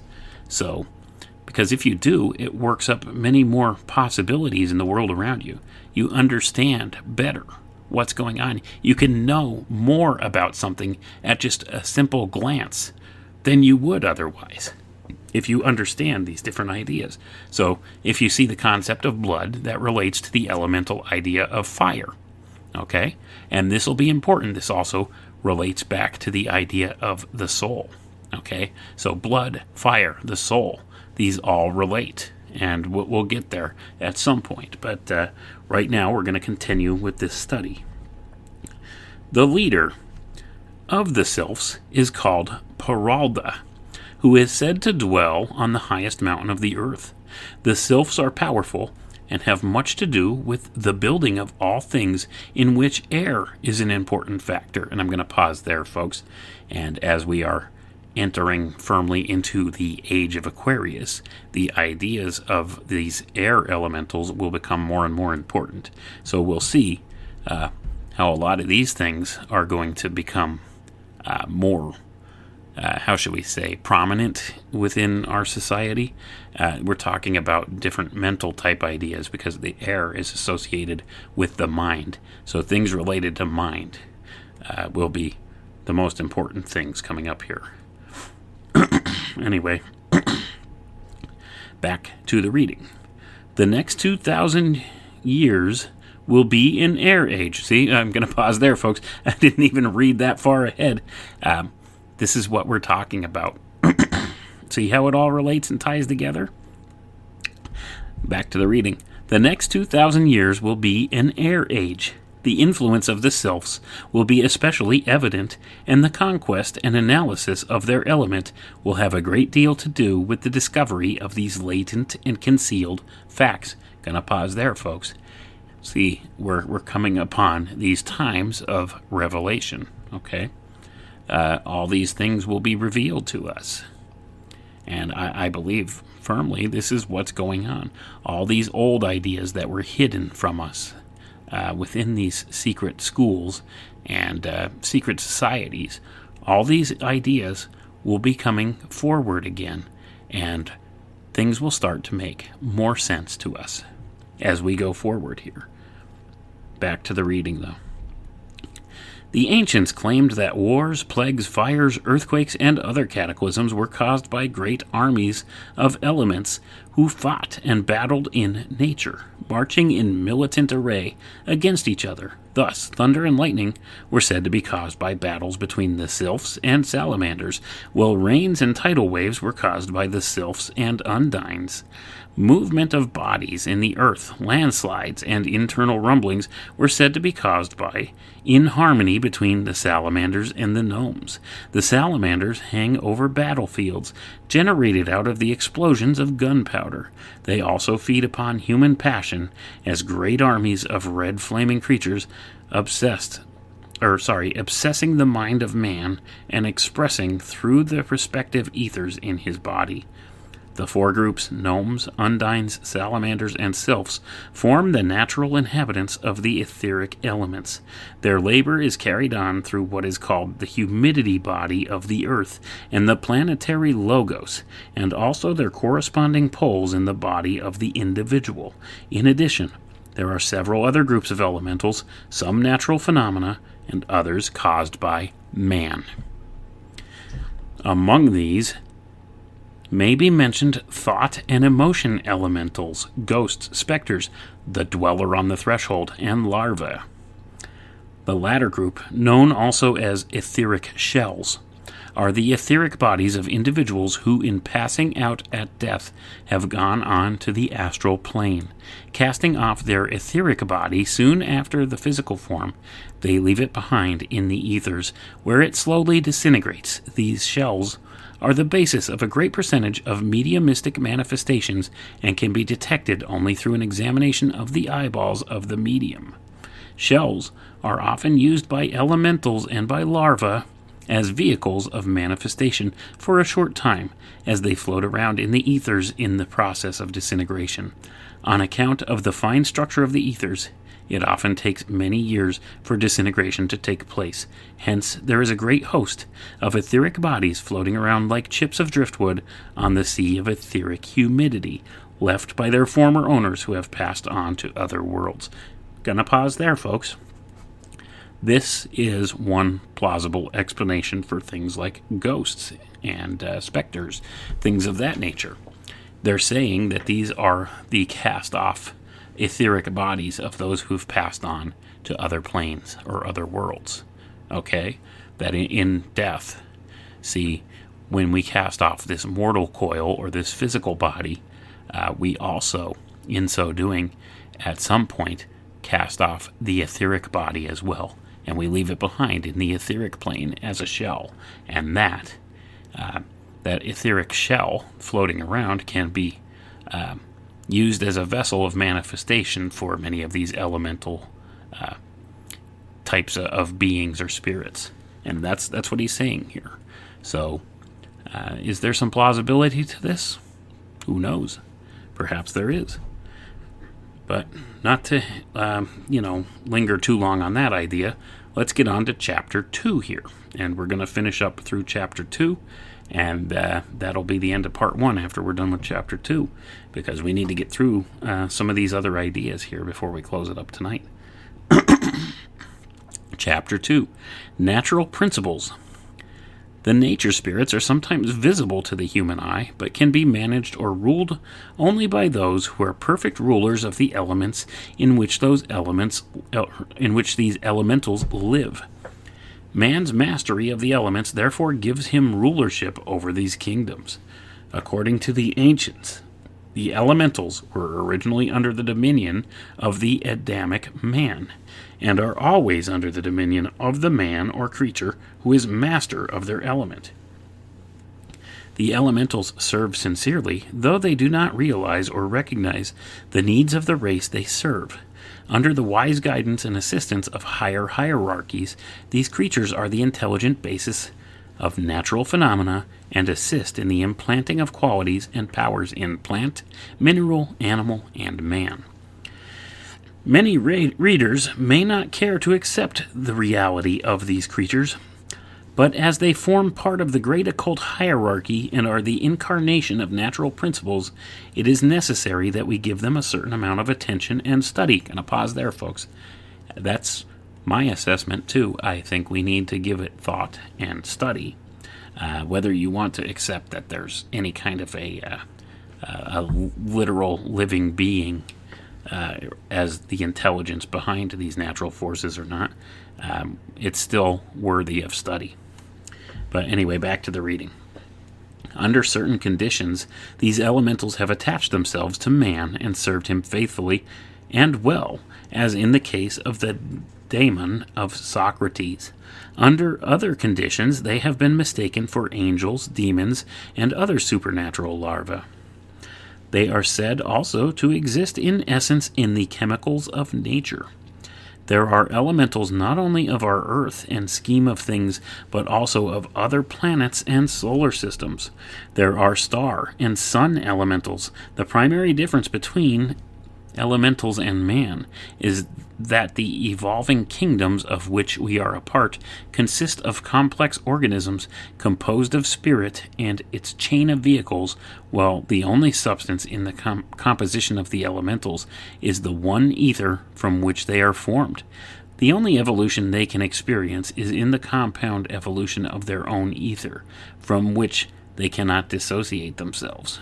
So because if you do, it works up many more possibilities in the world around you. You understand better what's going on. You can know more about something at just a simple glance than you would otherwise if you understand these different ideas. So, if you see the concept of blood, that relates to the elemental idea of fire. Okay? And this will be important. This also relates back to the idea of the soul. Okay? So, blood, fire, the soul these all relate. And we'll, get there at some point. But uh, right now, we're going to continue with this study. The leader of the sylphs is called Paralda, who is said to dwell on the highest mountain of the earth. The sylphs are powerful and have much to do with the building of all things in which air is an important factor. And I'm going to pause there, folks. And as we are entering firmly into the age of Aquarius, the ideas of these air elementals will become more and more important. So we'll see uh, how a lot of these things are going to become uh, more. Uh, how should we say, prominent within our society. Uh, we're talking about different mental type ideas because the air is associated with the mind. So things related to mind uh, will be the most important things coming up here. Anyway, back to the reading. The next 2,000 years will be an air age. See, I'm going to pause there, folks. I didn't even read that far ahead. Um, this is what we're talking about. See how it all relates and ties together? Back to the reading. The next 2,000 years will be an air age. The influence of the sylphs will be especially evident, and the conquest and analysis of their element will have a great deal to do with the discovery of these latent and concealed facts. Gonna pause there, folks. See, we're, we're coming upon these times of revelation, okay? Uh, all these things will be revealed to us. And I, I believe firmly this is what's going on. All these old ideas that were hidden from us uh, within these secret schools and uh, secret societies, all these ideas will be coming forward again, and things will start to make more sense to us as we go forward here. Back to the reading, though. The ancients claimed that wars, plagues, fires, earthquakes, and other cataclysms were caused by great armies of elements who fought and battled in nature, marching in militant array against each other. Thus, thunder and lightning were said to be caused by battles between the sylphs and salamanders, while rains and tidal waves were caused by the sylphs and undines. Movement of bodies in the earth, landslides, and internal rumblings were said to be caused by inharmony between the salamanders and the gnomes. The salamanders hang over battlefields generated out of the explosions of gunpowder. They also feed upon human passion as great armies of red flaming creatures obsessed or sorry, obsessing the mind of man and expressing through the respective ethers in his body. The four groups, gnomes, undines, salamanders, and sylphs, form the natural inhabitants of the etheric elements. Their labor is carried on through what is called the humidity body of the earth and the planetary logos, and also their corresponding poles in the body of the individual. In addition, there are several other groups of elementals, some natural phenomena, and others caused by man. Among these, may be mentioned thought and emotion elementals, ghosts, specters, the dweller on the threshold, and larvae. The latter group, known also as etheric shells, are the etheric bodies of individuals who, in passing out at death, have gone on to the astral plane. Casting off their etheric body soon after the physical form, they leave it behind in the ethers, where it slowly disintegrates. These shells are the basis of a great percentage of mediumistic manifestations and can be detected only through an examination of the eyeballs of the medium. Shells are often used by elementals and by larvae as vehicles of manifestation for a short time as they float around in the ethers in the process of disintegration. On account of the fine structure of the ethers, it often takes many years for disintegration to take place. Hence, there is a great host of etheric bodies floating around like chips of driftwood on the sea of etheric humidity, left by their former owners who have passed on to other worlds. Gonna pause there, folks. This is one plausible explanation for things like ghosts and uh, specters, things of that nature. They're saying that these are the cast off etheric bodies of those who've passed on to other planes or other worlds. Okay? That in, death, see, when we cast off this mortal coil or this physical body, uh, we also, in so doing, at some point, cast off the etheric body as well and we leave it behind in the etheric plane as a shell. And that, uh, that etheric shell floating around can be uh, used as a vessel of manifestation for many of these elemental uh, types of beings or spirits. And that's that's what he's saying here. So, uh, is there some plausibility to this? Who knows? Perhaps there is. But not to, um, you know, linger too long on that idea, let's get on to chapter 2 here. And we're going to finish up through chapter 2, and uh, that'll be the end of part 1 after we're done with chapter 2, because we need to get through uh, some of these other ideas here before we close it up tonight. chapter 2 Natural Principles the nature spirits are sometimes visible to the human eye, but can be managed or ruled only by those who are perfect rulers of the elements in which those elements in which these elementals live. Man's mastery of the elements therefore gives him rulership over these kingdoms. According to the ancients, The elementals were originally under the dominion of the Adamic man, and are always under the dominion of the man or creature who is master of their element. The elementals serve sincerely, though they do not realize or recognize the needs of the race they serve. Under the wise guidance and assistance of higher hierarchies, these creatures are the intelligent basis of natural phenomena and assist in the implanting of qualities and powers in plant, mineral, animal, and man. Many re- readers may not care to accept the reality of these creatures, but as they form part of the great occult hierarchy and are the incarnation of natural principles, it is necessary that we give them a certain amount of attention and study. Gonna pause there, folks. That's my assessment, too. I think we need to give it thought and study. Uh, whether you want to accept that there's any kind of a, uh, a literal living being uh, as the intelligence behind these natural forces or not, um, it's still worthy of study. But anyway, back to the reading. Under certain conditions, these elementals have attached themselves to man and served him faithfully and well, as in the case of the daemon of Socrates. Under other conditions, they have been mistaken for angels, demons, and other supernatural larvae. They are said also to exist in essence in the chemicals of nature. There are elementals not only of our Earth and scheme of things, but also of other planets and solar systems. There are star and sun elementals. The primary difference between elementals and man is that the evolving kingdoms of which we are a part consist of complex organisms composed of spirit and its chain of vehicles, while the only substance in the com- composition of the elementals is the one ether from which they are formed. The only evolution they can experience is in the compound evolution of their own ether, from which they cannot dissociate themselves.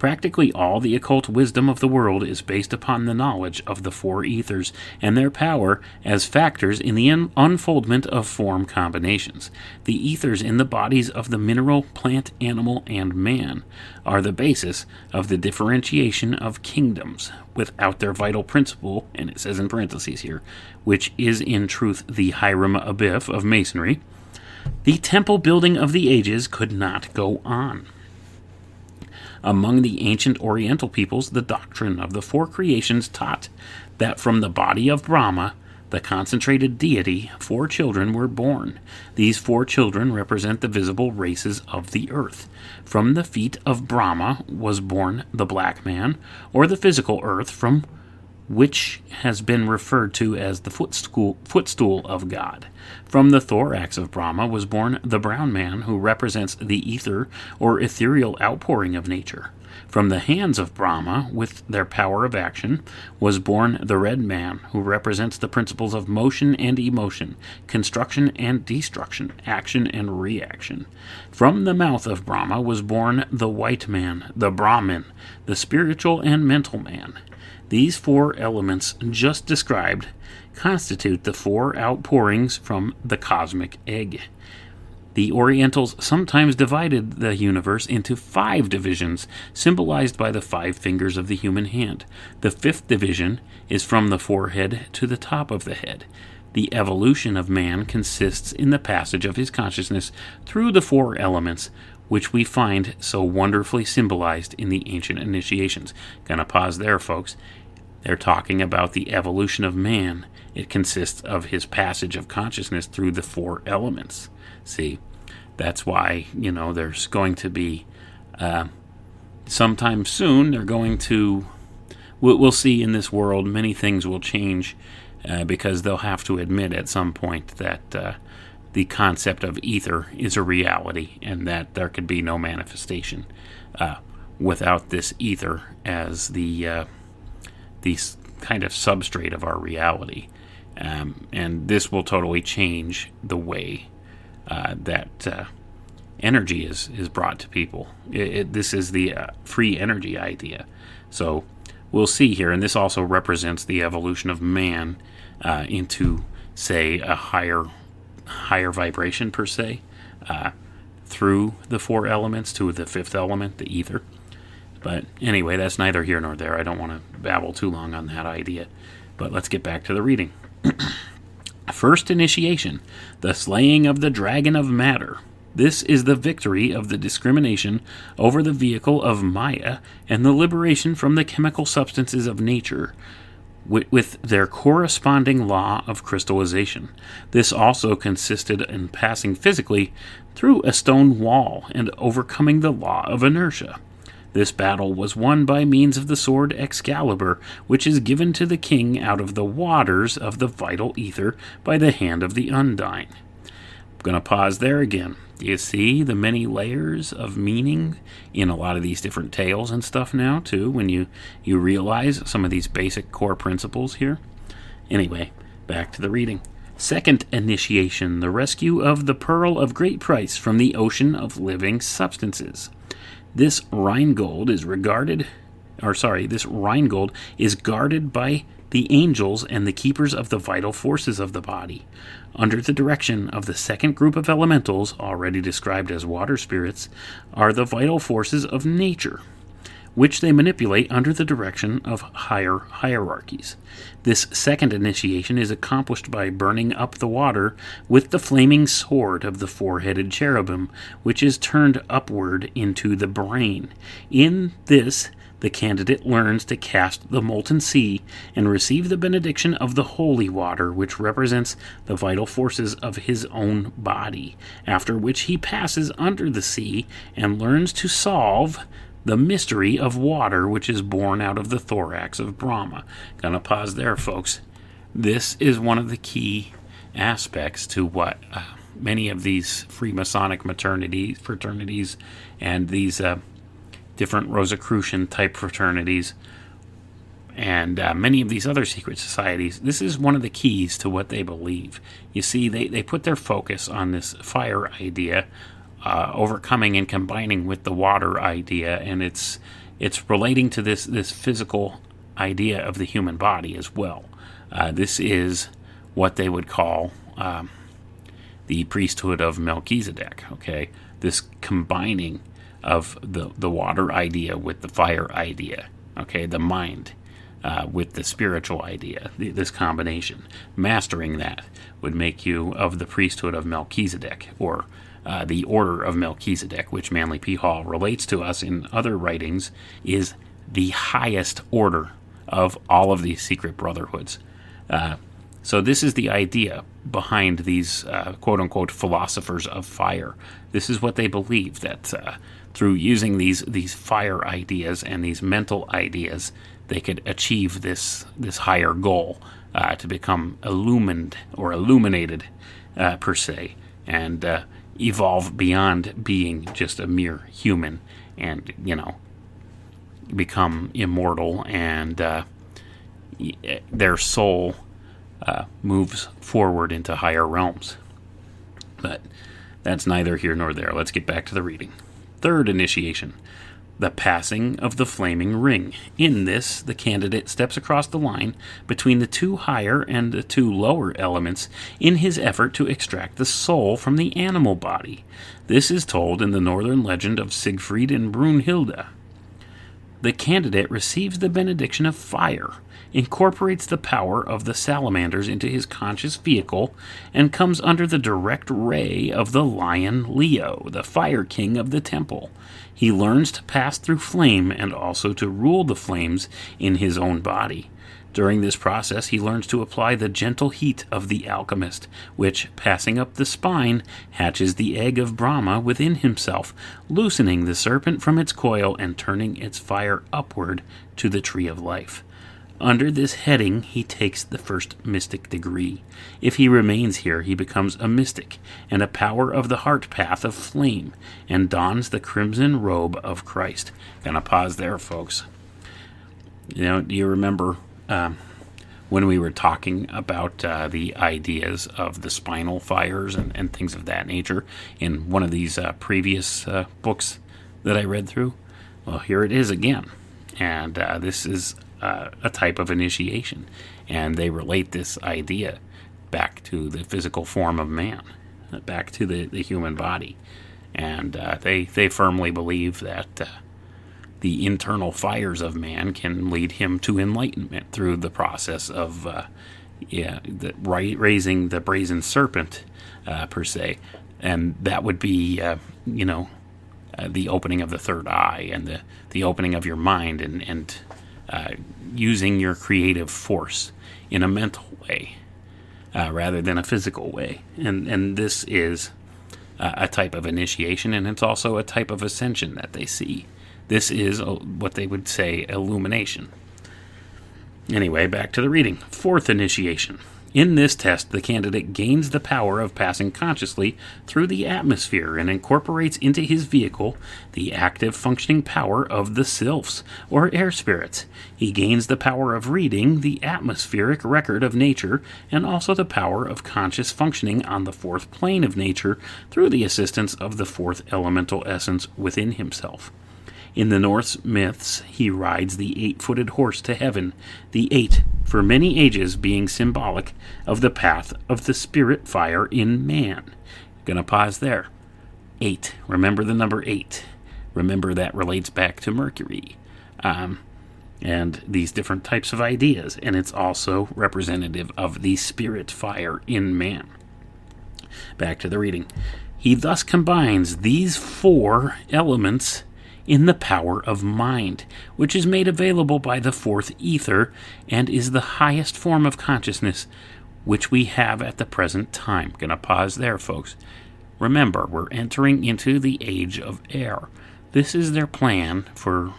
Practically all the occult wisdom of the world is based upon the knowledge of the four ethers and their power as factors in the un- unfoldment of form combinations. The ethers in the bodies of the mineral, plant, animal, and man are the basis of the differentiation of kingdoms. Without their vital principle, and it says in parentheses here, which is in truth the Hiram Abiff of Masonry, the temple building of the ages could not go on. Among the ancient Oriental peoples, the doctrine of the four creations taught that from the body of Brahma, the concentrated deity, four children were born. These four children represent the visible races of the earth. From the feet of Brahma was born the black man, or the physical earth, from which has been referred to as the footstool, footstool of God. From the thorax of Brahma was born the brown man, who represents the ether or ethereal outpouring of nature. From the hands of Brahma, with their power of action, was born the red man, who represents the principles of motion and emotion, construction and destruction, action and reaction. From the mouth of Brahma was born the white man, the Brahmin, the spiritual and mental man. These four elements just described constitute the four outpourings from the cosmic egg. The Orientals sometimes divided the universe into five divisions, symbolized by the five fingers of the human hand. The fifth division is from the forehead to the top of the head. The evolution of man consists in the passage of his consciousness through the four elements, which we find so wonderfully symbolized in the ancient initiations. Gonna pause there, folks. They're talking about the evolution of man. It consists of his passage of consciousness through the four elements. See, that's why, you know, there's going to be, uh, sometime soon, they're going to, we'll, see in this world, many things will change uh, because they'll have to admit at some point that uh, the concept of ether is a reality and that there could be no manifestation uh, without this ether as the uh, the kind of substrate of our reality. Um, and this will totally change the way uh, that uh, energy is, is brought to people. It, it, this is the uh, free energy idea. So we'll see here, and this also represents the evolution of man uh, into, say, a higher higher vibration per se, uh, through the four elements to the fifth element, the ether. But anyway, that's neither here nor there. I don't want to babble too long on that idea. But let's get back to the reading. First initiation the slaying of the dragon of matter. This is the victory of the discrimination over the vehicle of Maya and the liberation from the chemical substances of nature with their corresponding law of crystallization. This also consisted in passing physically through a stone wall and overcoming the law of inertia. This battle was won by means of the sword Excalibur, which is given to the king out of the waters of the vital ether by the hand of the Undying. I'm going to pause there again. Do you see the many layers of meaning in a lot of these different tales and stuff now, too, when you, you realize some of these basic core principles here? Anyway, back to the reading. Second initiation the rescue of the pearl of great price from the ocean of living substances. This Rheingold is regarded, or sorry, this Rheingold is guarded by the angels and the keepers of the vital forces of the body. Under the direction of the second group of elementals, already described as water spirits, are the vital forces of nature, which they manipulate under the direction of higher hierarchies. This second initiation is accomplished by burning up the water with the flaming sword of the four headed cherubim, which is turned upward into the brain. In this, the candidate learns to cast the molten sea and receive the benediction of the holy water, which represents the vital forces of his own body, after which he passes under the sea and learns to solve the mystery of water which is born out of the thorax of Brahma. Gonna pause there, folks. This is one of the key aspects to what uh, many of these Freemasonic maternities, fraternities, and these uh, different Rosicrucian type fraternities, and uh, many of these other secret societies, this is one of the keys to what they believe. You see, they, they put their focus on this fire idea uh, overcoming and combining with the water idea, and it's it's relating to this this physical idea of the human body as well. Uh, this is what they would call um, the priesthood of Melchizedek. Okay, this combining of the the water idea with the fire idea. Okay, the mind. Uh, with the spiritual idea, th- this combination, mastering that would make you of the priesthood of Melchizedek, or uh, the order of Melchizedek, which Manly P. Hall relates to us in other writings, is the highest order of all of these secret brotherhoods. Uh, so, this is the idea behind these uh, quote unquote philosophers of fire. This is what they believe that uh, through using these, these fire ideas and these mental ideas, they could achieve this, this higher goal uh, to become illumined or illuminated, uh, per se. And evolve beyond being just a mere human and, you know, become immortal and uh, their soul uh, moves forward into higher realms. But that's neither here nor there. Let's get back to the reading. Third initiation the passing of the flaming ring. In this, the candidate steps across the line between the two higher and the two lower elements in his effort to extract the soul from the animal body. This is told in the northern legend of Siegfried and Brunhilde. The candidate receives the benediction of fire, incorporates the power of the salamanders into his conscious vehicle, and comes under the direct ray of the lion Leo, the fire king of the temple. He learns to pass through flame and also to rule the flames in his own body. During this process, he learns to apply the gentle heat of the alchemist, which, passing up the spine, hatches the egg of Brahma within himself, loosening the serpent from its coil and turning its fire upward to the tree of life. Under this heading, he takes the first mystic degree. If he remains here, he becomes a mystic and a power of the heart path of flame and dons the crimson robe of Christ. Gonna pause there, folks. You know, do you remember um, when we were talking about uh, the ideas of the spinal fires and, and, things of that nature in one of these uh, previous uh, books that I read through? Well, here it is again. And uh, this is uh, a type of initiation. And they relate this idea back to the physical form of man, back to the, the human body. And uh, they, they firmly believe that the internal fires of man can lead him to enlightenment through the process of uh, yeah, the, ra- raising the brazen serpent uh, per se, and that would be uh, you know uh, the opening of the third eye and the the opening of your mind and and uh, using your creative force in a mental way uh, rather than a physical way, and and this is a type of initiation, and it's also a type of ascension that they see. This is what they would say illumination. Anyway, back to the reading. Fourth initiation. In this test, the candidate gains the power of passing consciously through the atmosphere and incorporates into his vehicle the active functioning power of the sylphs, or air spirits. He gains the power of reading the atmospheric record of nature and also the power of conscious functioning on the fourth plane of nature through the assistance of the fourth elemental essence within himself. In the Norse myths, he rides the eight footed horse to heaven, the eight for many ages being symbolic of the path of the spirit fire in man. Gonna pause there. Eight. Remember the number eight. Remember that relates back to Mercury. Um, and these different types of ideas, and it's also representative of the spirit fire in man. Back to the reading. He thus combines these four elements in the power of mind, which is made available by the fourth ether and is the highest form of consciousness which we have at the present time. Gonna pause there, folks. Remember, we're entering into the age of air. This is their plan for,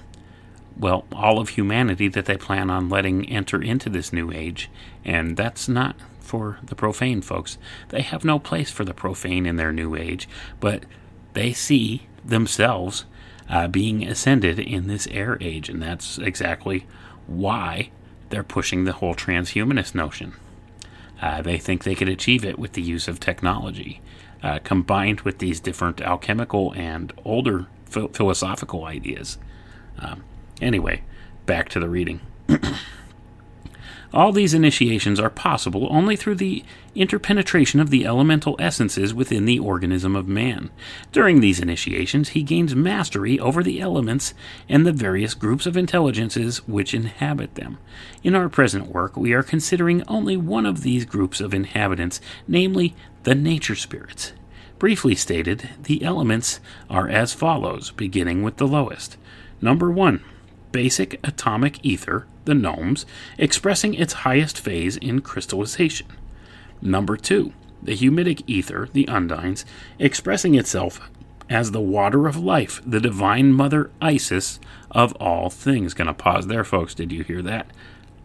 well, all of humanity that they plan on letting enter into this new age, and that's not for the profane folks. They have no place for the profane in their new age, but they see themselves uh, being ascended in this air age, and that's exactly why they're pushing the whole transhumanist notion. Uh, they think they could achieve it with the use of technology, uh, combined with these different alchemical and older ph- philosophical ideas. Um, anyway, back to the reading. All these initiations are possible only through the interpenetration of the elemental essences within the organism of man. During these initiations, he gains mastery over the elements and the various groups of intelligences which inhabit them. In our present work, we are considering only one of these groups of inhabitants, namely the nature spirits. Briefly stated, the elements are as follows, beginning with the lowest. Number one, basic atomic ether, the gnomes, expressing its highest phase in crystallization. Number two, the humidic ether, the undines, expressing itself as the water of life, the divine mother Isis of all things. Gonna pause there, folks. Did you hear that?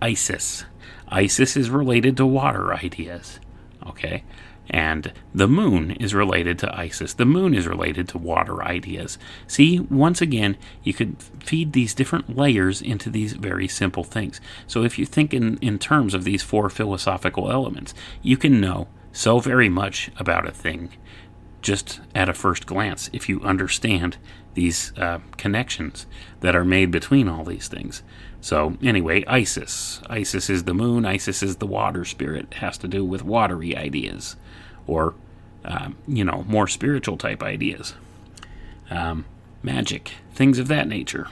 Isis. Isis is related to water ideas. Okay? And the moon is related to Isis. The moon is related to water ideas. See, once again, you could feed these different layers into these very simple things. So if you think in, in terms of these four philosophical elements, you can know so very much about a thing just at a first glance if you understand these uh, connections that are made between all these things. So, anyway, Isis. Isis is the moon, Isis is the water spirit. It has to do with watery ideas or, um, you know, more spiritual type ideas. Um, magic, things of that nature.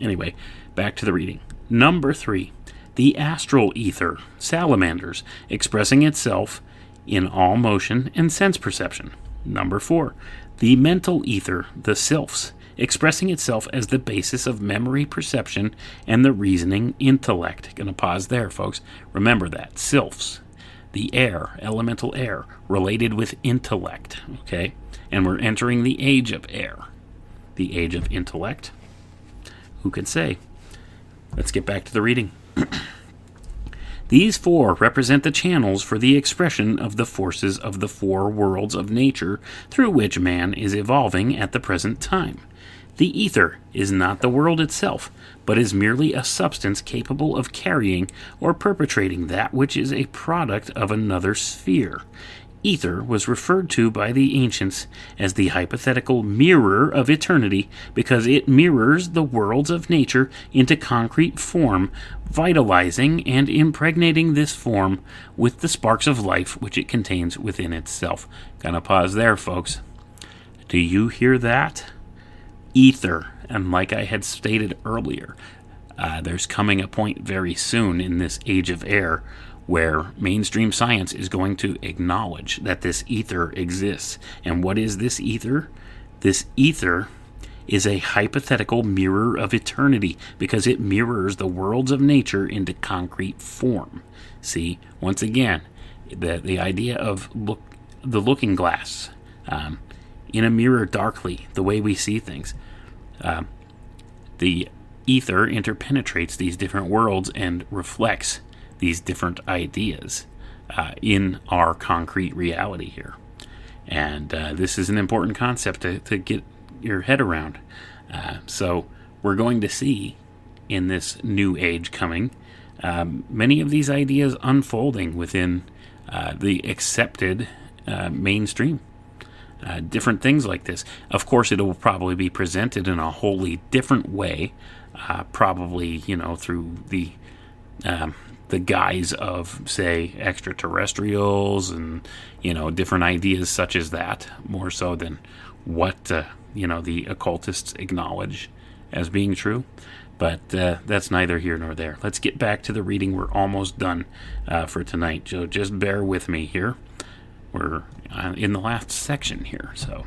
Anyway, back to the reading. Number three, the astral ether, salamanders, expressing itself in all motion and sense perception. Number four, the mental ether, the sylphs, expressing itself as the basis of memory perception and the reasoning intellect. Gonna pause there, folks. Remember that. Sylphs, the air, elemental air, related with intellect. Okay? And we're entering the age of air. The age of intellect. Who can say? Let's get back to the reading. These four represent the channels for the expression of the forces of the four worlds of nature through which man is evolving at the present time. The ether is not the world itself, but is merely a substance capable of carrying or perpetrating that which is a product of another sphere. Ether was referred to by the ancients as the hypothetical mirror of eternity because it mirrors the worlds of nature into concrete form, vitalizing and impregnating this form with the sparks of life which it contains within itself. Gonna pause there, folks. Do you hear that? Ether. And like I had stated earlier, uh, there's coming a point very soon in this age of air where mainstream science is going to acknowledge that this ether exists. And what is this ether? This ether is a hypothetical mirror of eternity because it mirrors the worlds of nature into concrete form. See, once again, the, the idea of look, the looking glass um, in a mirror darkly, the way we see things. Um, the ether interpenetrates these different worlds and reflects these different ideas uh, in our concrete reality here. And uh, this is an important concept to, to get your head around. Uh, so, we're going to see in this new age coming um, many of these ideas unfolding within uh, the accepted uh, mainstream. Uh, different things like this. Of course, it will probably be presented in a wholly different way, uh, probably you know through the um, the guise of say extraterrestrials and you know different ideas such as that, more so than what uh, you know the occultists acknowledge as being true. But uh, that's neither here nor there. Let's get back to the reading. We're almost done uh, for tonight, so just bear with me here. We're uh, in the last section here, so.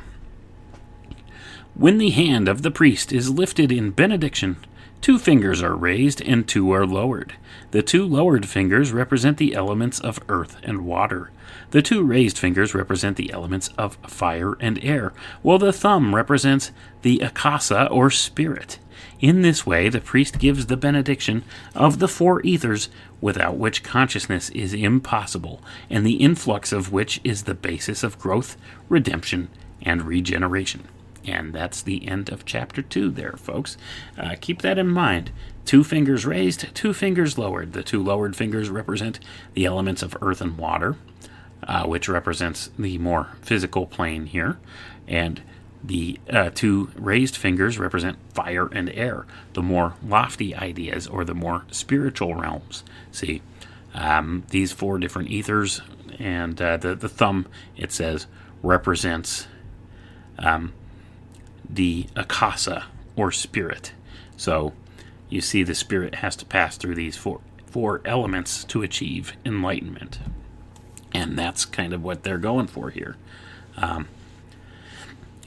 When the hand of the priest is lifted in benediction, two fingers are raised and two are lowered. The two lowered fingers represent the elements of earth and water. The two raised fingers represent the elements of fire and air, while the thumb represents the akasa or spirit. In this way, the priest gives the benediction of the four ethers, without which consciousness is impossible, and the influx of which is the basis of growth, redemption, and regeneration. And that's the end of chapter two, there, folks. Uh, keep that in mind. Two fingers raised, two fingers lowered. The two lowered fingers represent the elements of earth and water, uh, which represents the more physical plane here. And the uh, two raised fingers represent fire and air, the more lofty ideas or the more spiritual realms. See, um, these four different ethers, and uh, the, the thumb, it says, represents um, the akasa or spirit. So you see, the spirit has to pass through these four, four elements to achieve enlightenment. And that's kind of what they're going for here. Um,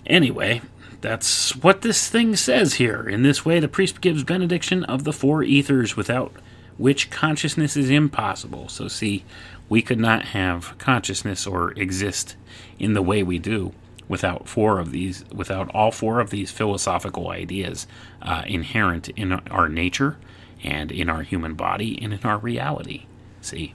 Anyway, that's what this thing says here. In this way, the priest gives benediction of the four ethers without which consciousness is impossible. So, see, we could not have consciousness or exist in the way we do without four of these, without all four of these philosophical ideas uh, inherent in our nature and in our human body and in our reality. See,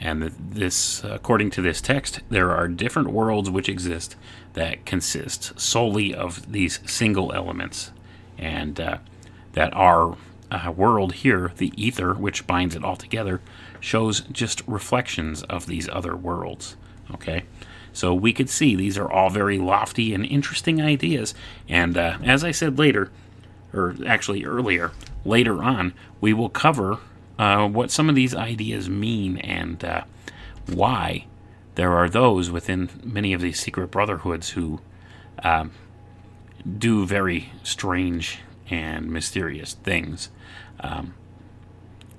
and this, according to this text, there are different worlds which exist that consists solely of these single elements, and uh, that our uh, world here, the ether, which binds it all together, shows just reflections of these other worlds. Okay, so we could see these are all very lofty and interesting ideas, and uh, as I said later, or actually earlier, later on, we will cover uh, what some of these ideas mean and uh, why there are those within many of these secret brotherhoods who um, do very strange and mysterious things, um,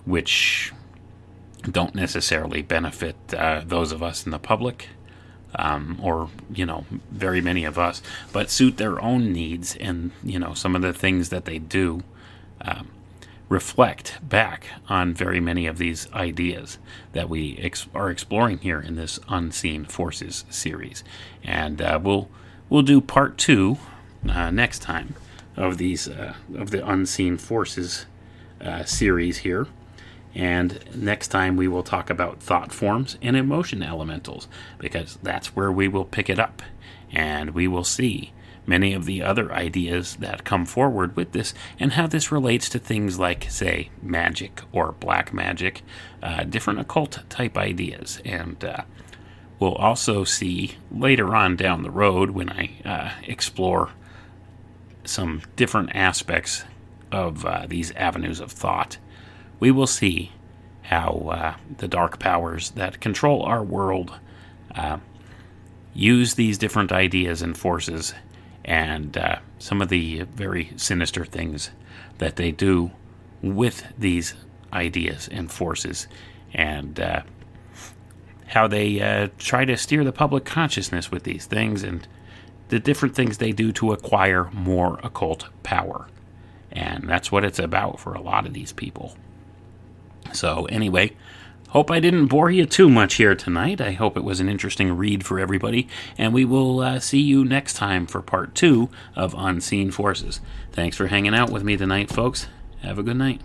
which don't necessarily benefit uh, those of us in the public. Um, or you know, very many of us, but suit their own needs, and you know, some of the things that they do um, reflect back on very many of these ideas that we ex- are exploring here in this Unseen Forces series. And uh, we'll we'll do part two uh, next time of these uh, of the Unseen Forces uh, series here. And next time we will talk about thought forms and emotion elementals because that's where we will pick it up and we will see many of the other ideas that come forward with this and how this relates to things like, say, magic or black magic, uh, different occult type ideas. And uh, we'll also see later on down the road when I uh, explore some different aspects of uh, these avenues of thought, we will see how uh, the dark powers that control our world uh, use these different ideas and forces and uh, some of the very sinister things that they do with these ideas and forces, and uh, how they uh, try to steer the public consciousness with these things, and the different things they do to acquire more occult power. And that's what it's about for a lot of these people. So, anyway, hope I didn't bore you too much here tonight. I hope it was an interesting read for everybody. And we will uh, see you next time for part two of Unseen Forces. Thanks for hanging out with me tonight, folks. Have a good night.